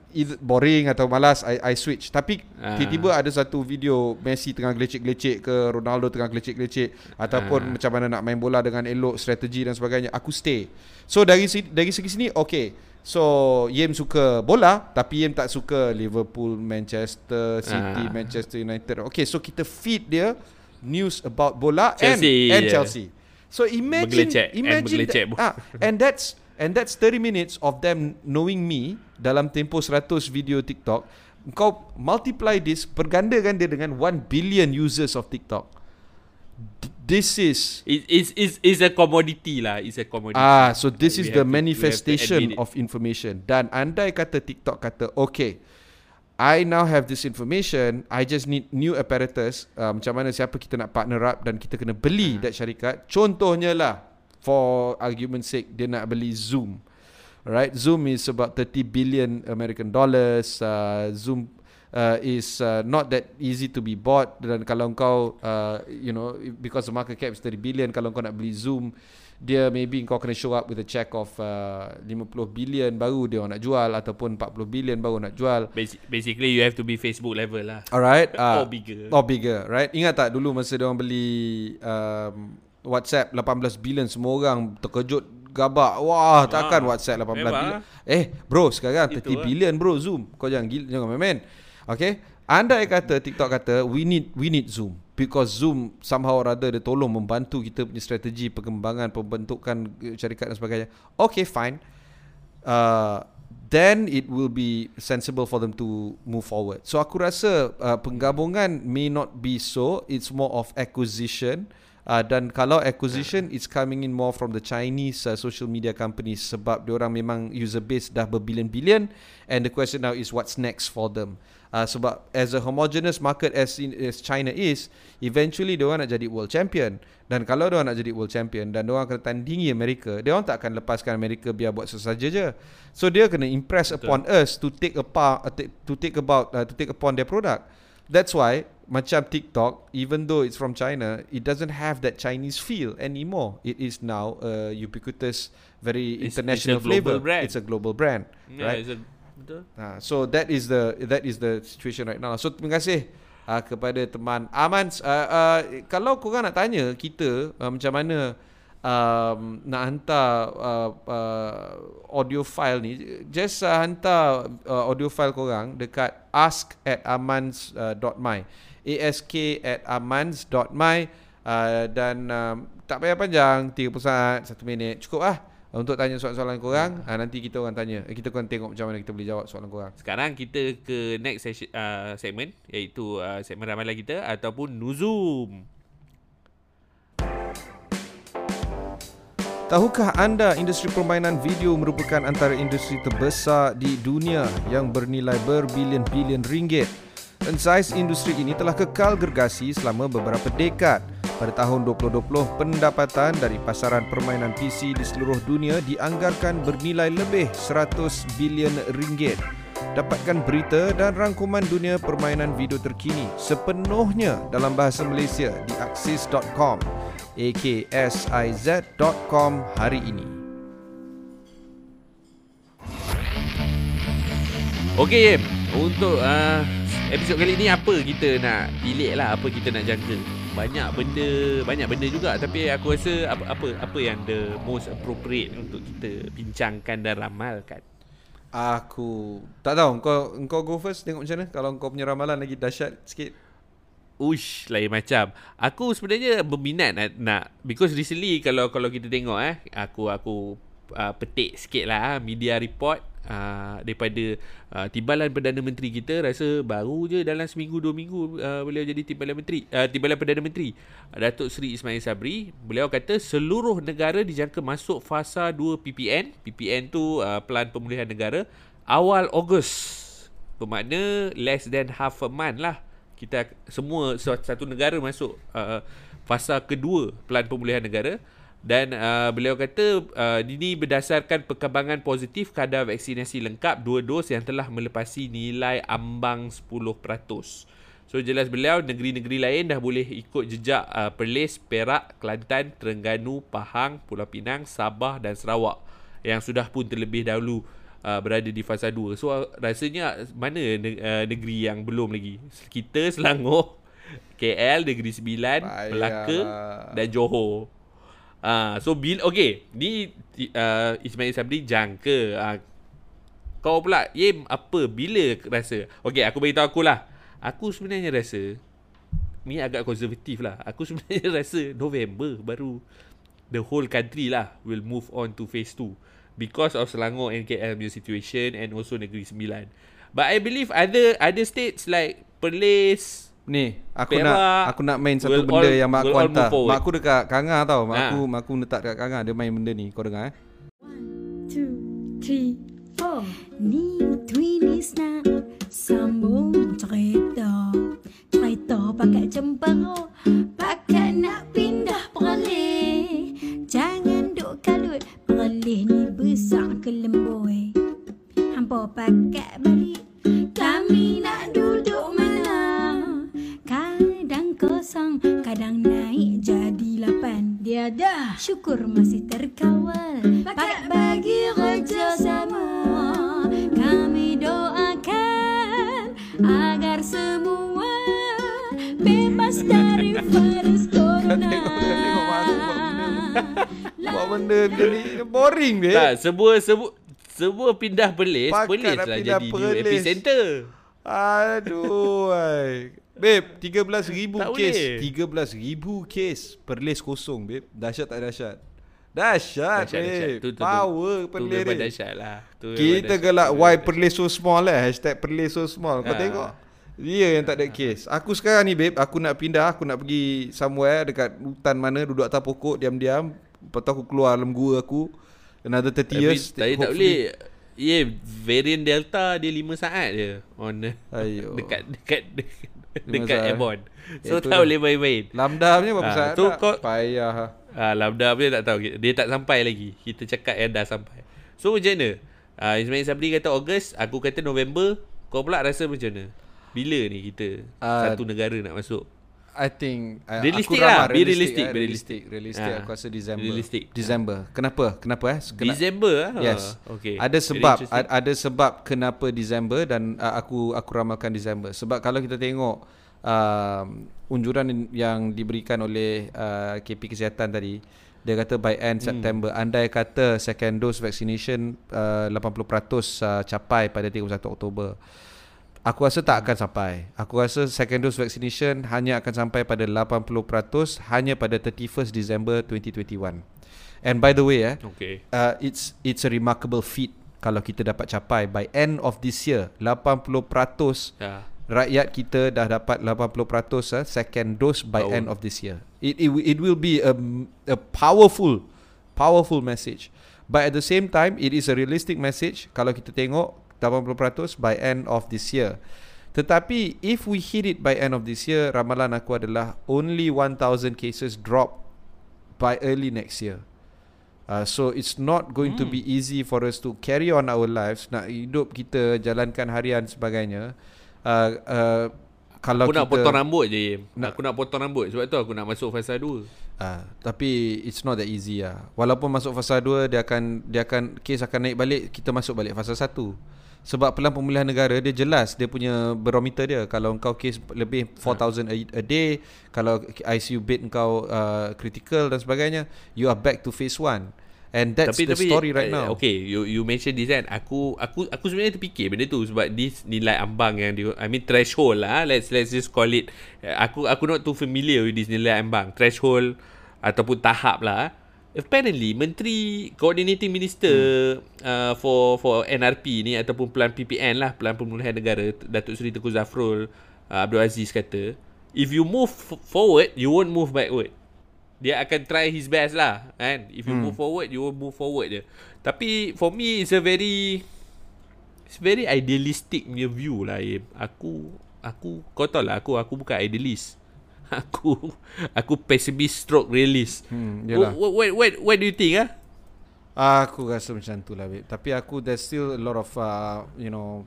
boring atau malas I, I switch tapi uh. tiba-tiba ada satu video Messi tengah gelecek-gelecek ke Ronaldo tengah gelecek-gelecek ataupun uh. macam mana nak main bola dengan elok strategi dan sebagainya aku stay so dari dari segi sini okay so Yem suka bola tapi Yem tak suka Liverpool Manchester City uh. Manchester United okay so kita feed dia news about bola Chelsea, and and yeah. Chelsea so imagine imagine and, that, ah, and that's And that's 30 minutes of them knowing me dalam tempoh 100 video TikTok. Kau multiply this, pergandakan dia dengan 1 billion users of TikTok. This is it is is is a commodity lah. It's a commodity. Ah, so this is the to, manifestation of information. Dan andai kata TikTok kata, okay, I now have this information. I just need new apparatus. Uh, macam mana siapa kita nak partner up dan kita kena beli uh. that syarikat. Contohnya lah, for argument's sake dia nak beli Zoom. Right? Zoom is about 30 billion American dollars. Uh, Zoom uh, is uh, not that easy to be bought dan kalau kau uh, you know because the market cap is 30 billion kalau kau nak beli Zoom dia maybe kau kena show up with a check of uh, 50 billion baru dia nak jual ataupun 40 billion baru nak jual basically you have to be Facebook level lah alright uh, or bigger or bigger right ingat tak dulu masa dia orang beli um, WhatsApp 18 bilion semua orang terkejut gabak. Wah, takkan ha, WhatsApp 18 bilion. Eh, bro, sekarang 30 lah. bilion bro Zoom. Kau jangan gila jangan main-main. Okay? Anda kata TikTok kata we need we need Zoom. because Zoom somehow or other dia tolong membantu kita punya strategi perkembangan pembentukan eh, syarikat dan sebagainya. Okay, fine. Uh, then it will be sensible for them to move forward. So aku rasa uh, penggabungan may not be so. It's more of acquisition. Uh, dan kalau acquisition it's coming in more from the Chinese uh, social media companies sebab orang memang user base dah berbilion-bilion and the question now is what's next for them. Uh, sebab as a homogeneous market as in, as China is, eventually dia orang nak jadi world champion. Dan kalau dia orang nak jadi world champion dan dia orang kena tandingi Amerika, dia orang tak akan lepaskan Amerika biar buat sesaja je. So dia kena impress Betul. upon us to take apart uh, to take about uh, to take upon their product. That's why macam TikTok, even though it's from China, it doesn't have that Chinese feel anymore. It is now a ubiquitous, very it's, international it's flavor. Brand. It's a global brand, yeah, right? It's a, uh, so that is the that is the situation right now. So terima kasih uh, kepada teman Aman. Uh, uh, kalau korang nak tanya kita uh, macam mana um, nak hantar uh, uh, audio file ni just uh, hantar uh, audio file korang dekat ask at amans.my uh, ask at amans.my uh, dan um, tak payah panjang 30 saat 1 minit cukup lah. Untuk tanya soalan-soalan korang uh, nanti kita orang tanya. Eh, kita akan tengok macam mana kita boleh jawab soalan korang. Sekarang kita ke next session, uh, segment iaitu uh, segmen ramalan kita ataupun Nuzum. Tahukah anda industri permainan video merupakan antara industri terbesar di dunia yang bernilai berbilion-bilion ringgit? Dan saiz industri ini telah kekal gergasi selama beberapa dekad. Pada tahun 2020, pendapatan dari pasaran permainan PC di seluruh dunia dianggarkan bernilai lebih 100 bilion ringgit. Dapatkan berita dan rangkuman dunia permainan video terkini sepenuhnya dalam bahasa Malaysia di axis.com aksiz.com hari ini. Okey, untuk uh, episod kali ni apa kita nak pilih lah, apa kita nak jangka. Banyak benda, banyak benda juga tapi aku rasa apa apa apa yang the most appropriate untuk kita bincangkan dan ramalkan. Aku tak tahu kau kau go first tengok macam mana kalau kau punya ramalan lagi dahsyat sikit. Ush, lain macam. Aku sebenarnya berminat nak, nak because recently kalau kalau kita tengok eh, aku aku uh, petik sikit lah media report uh, daripada uh, timbalan Perdana Menteri kita rasa baru je dalam seminggu dua minggu uh, beliau jadi timbalan menteri uh, timbalan Perdana Menteri. Datuk Seri Ismail Sabri beliau kata seluruh negara dijangka masuk fasa 2 PPN PPN tu uh, Pelan Pemulihan Negara awal Ogos. Bermakna less than half a month lah kita semua satu negara masuk uh, fasa kedua pelan pemulihan negara dan uh, beliau kata uh, ini berdasarkan perkembangan positif kadar vaksinasi lengkap dua dos yang telah melepasi nilai ambang 10%. So jelas beliau negeri-negeri lain dah boleh ikut jejak uh, Perlis, Perak, Kelantan, Terengganu, Pahang, Pulau Pinang, Sabah dan Sarawak yang sudah pun terlebih dahulu uh, berada di fasa 2. So uh, rasanya mana ne- uh, negeri yang belum lagi? Kita Selangor, KL, Negeri Sembilan. Melaka dan Johor. Ah uh, so bil okey, ni uh, Ismail Sabri jangka. Uh, kau pula, Yem, apa bila rasa? Okey, aku beritahu aku lah. Aku sebenarnya rasa ni agak konservatif lah. Aku sebenarnya rasa November baru the whole country lah will move on to phase 2 because of Selangor and KL punya situation and also Negeri Sembilan. But I believe other other states like Perlis, Ni, aku Perak, nak aku nak main satu benda all, yang mak aku hantar. Mak aku dekat Kanga tau. Mak ha. aku mak aku letak dekat Kanga dia main benda ni. Kau dengar eh? One, two, three, four. Ni twinis na sambung cerita. Cerita pakai cemparo. Pakai nak pindah peralih. Jangan duk kalut peralih ni besar ke lemboi. Hampa pakai balik. Kami nak duduk kosong, kadang naik jadi lapan. Dia dah syukur masih terkawal. Pakai bagi kerja sama. Kami doakan agar semua bebas dari virus corona. Buat benda ni boring dia. Tak, sebuah sebuah sebuah pindah pelis, pelis lah jadi perlis. new epicenter. Aduh. Babe, 13,000 Tak kes. boleh. 13,000 kes. Perlis kosong, babe. Dahsyat tak dahsyat? Dahsyat, Dahsyat, babe. dahsyat. Tu- tu- tu- Power Tu perlis memang ni. dahsyat lah. Tu memang Kita gelak Tu why memang perlis so small lah. Hashtag perlis so small. Kau Ah. tengok. Dia yang tak ada kes. Aku sekarang ni, babe. Aku nak pindah. Aku nak pergi somewhere dekat hutan mana. Duduk atas pokok. Diam-diam. Lepas tu aku keluar dalam gua aku. Another 30 Tapi, years. tapi tak boleh. Ya, yeah, variant Delta dia 5 saat je on Ayo. dekat dekat dekat saat. airborne. So tak dah. boleh main-main. Lambda punya berapa Ah, saat tu tak? kau- Payah lah. Ah, Lambda dia tak tahu. Dia tak sampai lagi. Kita cakap yang dah sampai. So macam mana? Ah, Ismail Sabri kata Ogos, aku kata November. Kau pula rasa macam mana? Bila ni kita Ah, satu negara nak masuk? I think uh, Realistic aku lah, ramai be realistic, eh, be realistic, realistic. Ah, Aku rasa December. realistic. December. Kenapa? Kenapa eh? Kena, December ah. Yes. Okay. Ada sebab ada sebab kenapa December dan uh, aku aku ramalkan December. Sebab kalau kita tengok um, unjuran yang diberikan oleh uh, KP Kesihatan tadi dia kata by end Hmm. September andai kata second dose vaccination uh, 80% uh, capai pada 31 Oktober. Aku rasa tak akan sampai. Aku rasa second dose vaccination hanya akan sampai pada 80% hanya pada 31st December 2021. And by the way eh, Okay. uh, it's it's a remarkable feat kalau kita dapat capai by end of this year 80% Ya. rakyat kita dah dapat 80% uh, second dose by Tahu. end of this year. It it, it will be a, a powerful powerful message. But at the same time it is a realistic message kalau kita tengok 80% by end of this year. Tetapi if we hit it by end of this year, ramalan aku adalah only 1000 cases drop by early next year. Uh, so it's not going to be easy for us to carry on our lives nak hidup kita jalankan harian sebagainya uh, uh, kalau Aku kita nak potong rambut je. Nak- Aku nak potong rambut Sebab tu aku nak masuk fasa 2 uh, tapi it's not that easy lah walaupun masuk fasa 2 dia akan dia akan kes akan naik balik kita masuk balik fasa 1 sebab pelan pemulihan negara dia jelas dia punya barometer dia. Kalau engkau kes lebih 4000 a, a day kalau ICU bed engkau uh, critical dan sebagainya you are back to phase 1 and that's the story right eh, now. Okay you you mention this kan. Aku aku aku sebenarnya terfikir benda tu Sebab this nilai ambang yang di, I mean threshold lah. Let's let's just call it eh, Aku aku not too familiar with this nilai ambang. Threshold Ataupun tahap lah Apparently Menteri Coordinating Minister hmm. uh, For for NRP ni Ataupun Pelan PPN lah Pelan Pemulihan Negara Datuk Seri Tengku Zafrul uh, Abdul Aziz kata If you move f- forward You won't move backward dia akan try his best lah kan if you hmm. move forward you will move forward je tapi for me it's a very it's very idealistic punya view lah Im. aku aku kau tahu lah aku aku bukan idealist aku aku pessimist stroke realist Hmm, yalah. what, what, what, what do you think ah Aku rasa macam tu lah babe. Tapi aku there's still a lot of uh, you know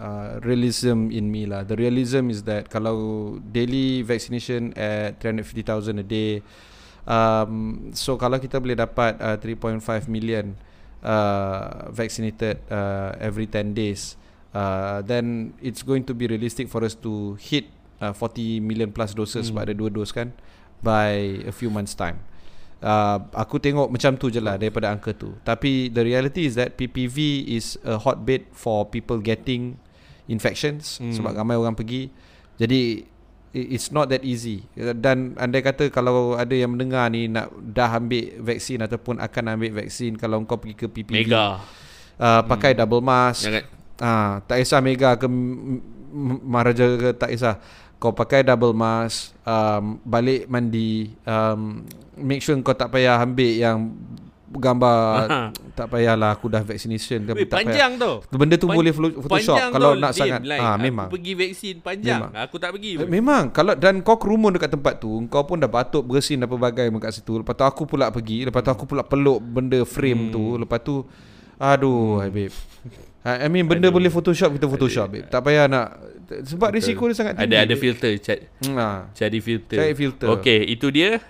uh, realism in me lah. The realism is that kalau daily vaccination at 350,000 a day um, so kalau kita boleh dapat uh, 3.5 million uh, vaccinated uh, every 10 days uh, then it's going to be realistic for us to hit uh, 40 million plus doses sebab ada dua dos kan by a few months time uh, aku tengok macam tu je lah daripada angka tu tapi the reality is that PPV is a hotbed for people getting infections Hmm. sebab ramai orang pergi jadi it's not that easy dan andai kata kalau ada yang mendengar ni nak dah ambil vaksin ataupun akan ambil vaksin kalau kau pergi ke PPV mega uh, pakai double mask Ah, tak kisah mega ke M- M- Maharaja ke tak kisah. Kau pakai double mask, um, balik mandi, um, make sure kau tak payah ambil yang gambar Aha. tak payahlah aku dah vaccination ke Weh, tak panjang tu payah. Benda tu Pan- boleh photoshop kalau tau, nak Dim. sangat. Like, Ah memang. aku pergi vaksin panjang Memang. aku tak pergi Eh, Memang kalau dan kau kerumun dekat tempat tu kau pun dah batuk bersin apa bagai dekat situ lepas tu aku pula pergi lepas tu aku pula peluk benda frame hmm. tu lepas tu aduh hmm. babe I I mean benda boleh photoshop kita photoshop babe tak payah nak sebab risiko dia sangat tinggi ada ada filter chat Hmm, ah. Cari filter. Cari filter. Okey, itu dia.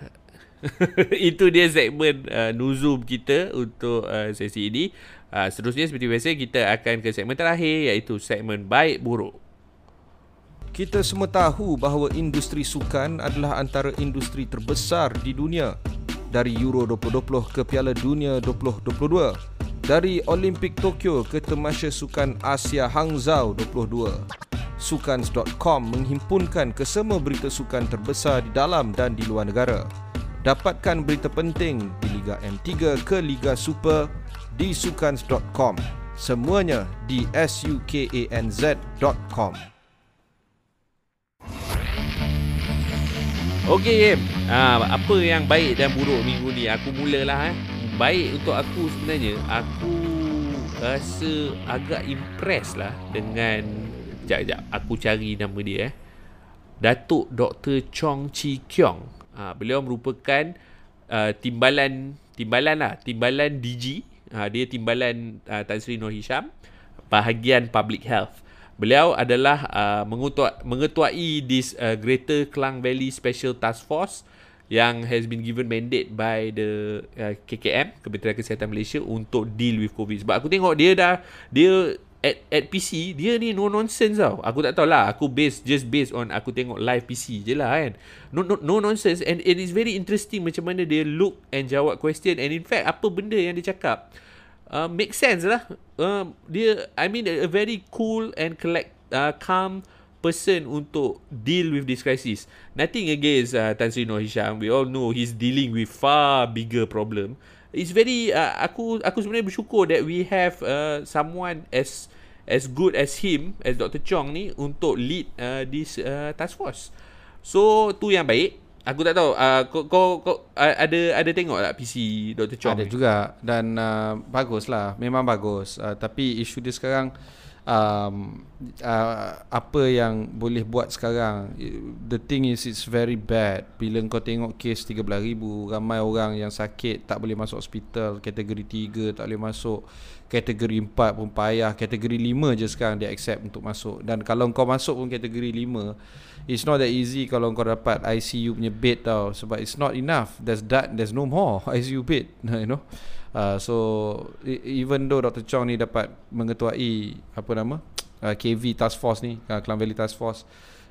itu dia segmen uh, Nuzum kita untuk uh, sesi ini. Uh, seterusnya seperti biasa kita akan ke segmen terakhir iaitu segmen baik buruk. Kita semua tahu bahawa industri sukan adalah antara industri terbesar di dunia. Dari Euro 2020 ke Piala Dunia 2022. Dari Olimpik Tokyo ke Tamasya Sukan Asia Hangzhou 22. Sukans.com menghimpunkan kesemua berita sukan terbesar di dalam dan di luar negara. Dapatkan berita penting di Liga M3 ke Liga Super di Sukans.com. Semuanya di sukanz.com. Okey. Ah, apa yang baik dan buruk minggu ni? Aku mulalah eh. Baik untuk aku sebenarnya, aku rasa agak impress lah dengan Sekejap, sekejap. Aku cari nama dia eh. Datuk Dr. Chong Chi Kiong. Ha, beliau merupakan uh, timbalan timbalan lah, timbalan DG. Ha, dia timbalan uh, Tan Sri Nur Hisham bahagian public health. Beliau adalah uh, mengetua, mengetuai this uh, Greater Klang Valley Special Task Force yang has been given mandate by the uh, KKM Kementerian Kesihatan Malaysia untuk deal with COVID. Sebab aku tengok dia dah dia at at PC dia ni no nonsense tau. Aku tak tahu lah. Aku base just based on aku tengok live PC je lah kan. No no, no nonsense and it is very interesting macam mana dia look and jawab question and in fact apa benda yang dia cakap uh, make sense lah. Uh, dia I mean a, a very cool and collect uh, calm person untuk deal with this crisis. Nothing against uh, Tan Sri Nur Hisham. We all know he's dealing with far bigger problem. It's very uh, aku aku sebenarnya bersyukur that we have uh, someone as as good as him as Dr. Chong ni untuk lead uh, this uh, task force. So tu yang baik. Aku tak tahu uh, kau, kau, kau uh, ada ada tengok tak PC Dr. Chong? Ada ni? juga dan uh, bagus lah, memang bagus. Uh, tapi isu dia sekarang um, uh, apa yang boleh buat sekarang the thing is it's very bad. Bila kau tengok kes 13,000 ramai orang yang sakit tak boleh masuk hospital kategori 3 tak boleh masuk kategori 4 pun payah kategori 5 je sekarang dia accept untuk masuk dan kalau kau masuk pun kategori 5 it's not that easy kalau kau dapat ICU punya bed tau sebab it's not enough there's that there's no more ICU bed you know uh, so e- even though Dr. Chong ni dapat mengetuai apa nama uh, KV task force ni uh, Klang Valley task force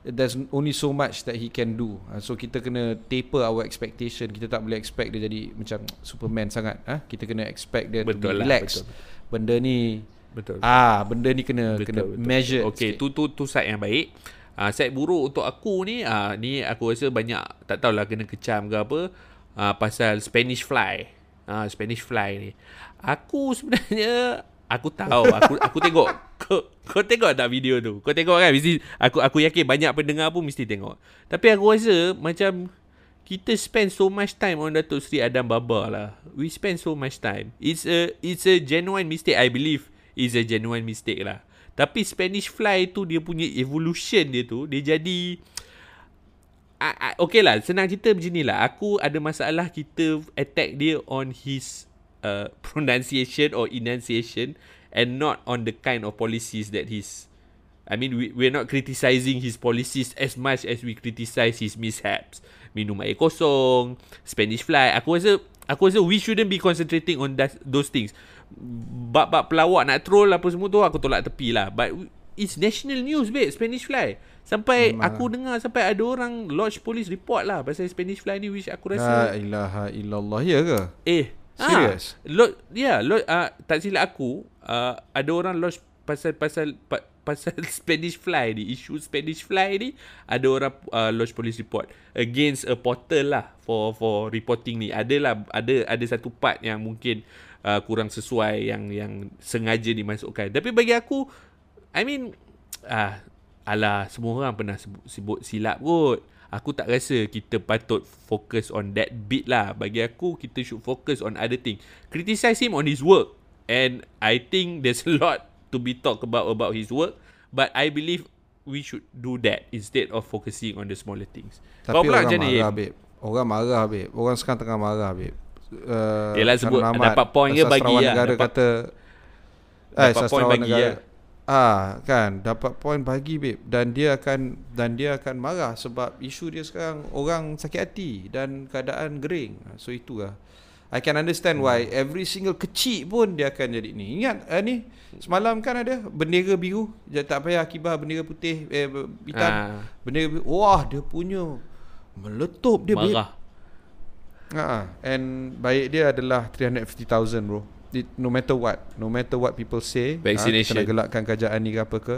there's only so much that he can do uh, so kita kena taper our expectation kita tak boleh expect dia jadi macam superman sangat ah uh? kita kena expect dia Betul to be lah, relax betul. Benda ni Betul. ah benda ni kena betul, kena measure Okey, tu tu tu side yang baik. Ah uh, side buruk untuk aku ni ah ni aku rasa banyak tak tahulah kena kecam ke apa uh, pasal Spanish fly. Ah Spanish fly ni. Aku sebenarnya aku tahu aku aku tengok kau, kau tengok tak video tu kau tengok kan mesti aku aku yakin banyak pendengar pun mesti tengok tapi aku rasa macam kita spend so much time on Datuk Sri Adam Baba lah. We spend so much time. It's a it's a genuine mistake. I believe it's a genuine mistake lah. Tapi Spanish Fly tu dia punya evolution dia tu dia jadi I, I, okay lah senang cerita macam ni lah. Aku ada masalah kita attack dia on his uh, pronunciation or enunciation and not on the kind of policies that he's I mean we we're not criticizing his policies as much as we criticize his mishaps minum air kosong Spanish fly aku rasa aku rasa we shouldn't be concentrating on that, those things. Bab-bab pelawak nak troll apa semua tu aku tolak tepi lah. But it's national news babe Spanish fly sampai Memang. aku dengar sampai ada orang lodge police report lah pasal Spanish fly ni which aku la rasa ilaha illallah ya ke? Eh, Serious? Ah, lo, ya, yeah, lo, uh, tak silap aku, uh, ada orang lodge pasal pasal pa, pasal Spanish fly ni, isu Spanish fly ni, ada orang uh, lodge police report against a portal lah for for reporting ni. Adalah ada ada satu part yang mungkin uh, kurang sesuai yang yang sengaja dimasukkan. Tapi bagi aku I mean ah alah semua orang pernah sebut, sebut silap kot. Aku tak rasa kita patut focus on that bit lah. Bagi aku, kita should focus on other thing. Criticize him on his work. And I think there's a lot to be talk about about his work. But I believe we should do that instead of focusing on the smaller things. Tapi Kau pula orang macam marah, Yim? babe. Orang marah, babe. Orang sekarang tengah marah, babe. Uh, Yelah, sebut- dapat point ke bagi lah. negara Dapat- kata dapat point sastrawan bagi negara, lah. Ah, kan, dapat point bagi babe dan dia akan dan dia akan marah sebab isu dia sekarang orang sakit hati dan keadaan gering. So itulah. I can understand why every single kecil pun dia akan jadi ni. Ingat uh, ni semalam kan ada bendera biru, dia tak payah kibar bendera putih eh hitam. Ah. Bendera biru. Wah, dia punya meletup dia. Marah. Ha, and baik dia adalah 350,000 bro. It, no matter what, no matter what people say, Vaccination. Ha, kita nak gelakkan kerajaan ni ke apa ke.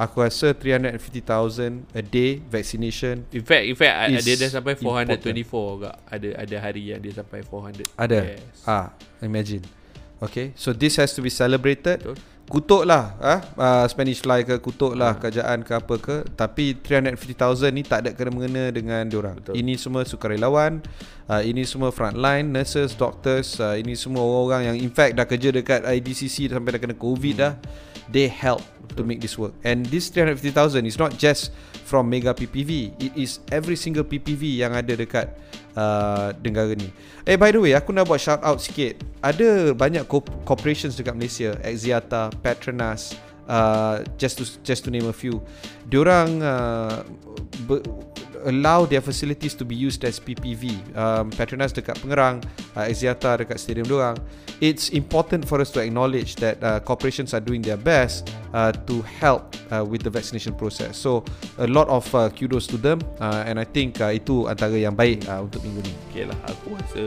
Aku rasa 350,000 a day vaccination In fact, in fact dia dah sampai 424 important. agak. Ada ada hari yang dia sampai 400. ada. Yes. Ah, imagine. Okay, so this has to be celebrated. Betul. Lah ah, uh, Spanish fly ke kutuk lah kerajaan ke apa ke tapi 350,000 ni tak ada kena mengena dengan diorang. Betul. Ini semua sukarelawan, uh, ini semua frontline nurses, doctors, uh, ini semua orang-orang yang in fact dah kerja dekat IDCC sampai dah kena covid dah. They help to make this work. And this 350,000 is not just from Mega PPV. It is every single PPV yang ada dekat uh, negara ni. Eh by the way, aku nak buat shout out sikit. Ada banyak co- corporations dekat Malaysia, Axiata, Petronas, uh, just to just to name a few. Diorang uh, allow their facilities to be used as PPV. Um, Petronas dekat Pengerang, uh, Axiata dekat stadium diorang. It's important for us to acknowledge that uh, corporations are doing their best uh, to help uh, with the vaccination process. So a lot of uh, kudos to them uh, and I think uh, itu antara yang baik uh, untuk minggu ni. Okay lah Aku rasa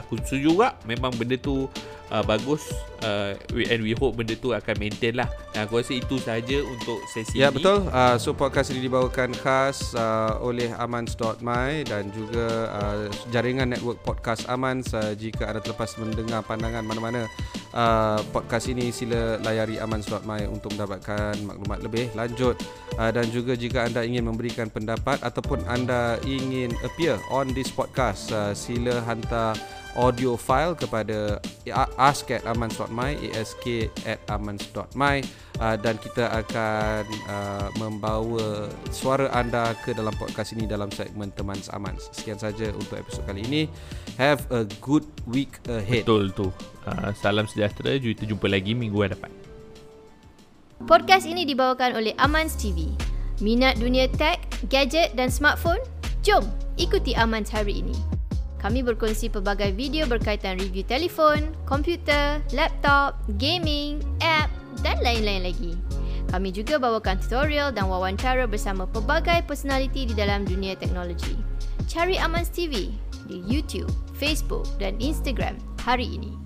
Aku setuju juga Memang benda tu uh, Bagus uh, And we hope benda tu akan maintain lah aku rasa itu saja Untuk sesi Ya ini betul. Uh, so podcast ini dibawakan khas uh, oleh amans.my dan juga uh, jaringan network podcast Amans. Uh, jika anda terlepas mendengar pandangan mana-mana uh, podcast ini sila layari amans.my untuk mendapatkan maklumat lebih lanjut. Uh, dan juga jika anda ingin memberikan pendapat ataupun anda ingin appear on this podcast, uh, sila hantar audio file kepada ask at amans.my ask at amans.my uh, dan kita akan uh, membawa suara anda ke dalam podcast ini dalam segmen teman Amans. Sekian saja untuk episod kali ini. Have a good week ahead. Betul tu uh, Salam sejahtera Kita jumpa lagi minggu depan Podcast ini dibawakan oleh Amans TV. Minat dunia tech, gadget dan smartphone? Jom ikuti Amans hari ini. Kami berkongsi pelbagai video berkaitan review telefon, komputer, laptop, gaming, app dan lain-lain lagi. Kami juga bawakan tutorial dan wawancara bersama pelbagai personaliti di dalam dunia teknologi. Cari Amans TV di YouTube, Facebook dan Instagram hari ini.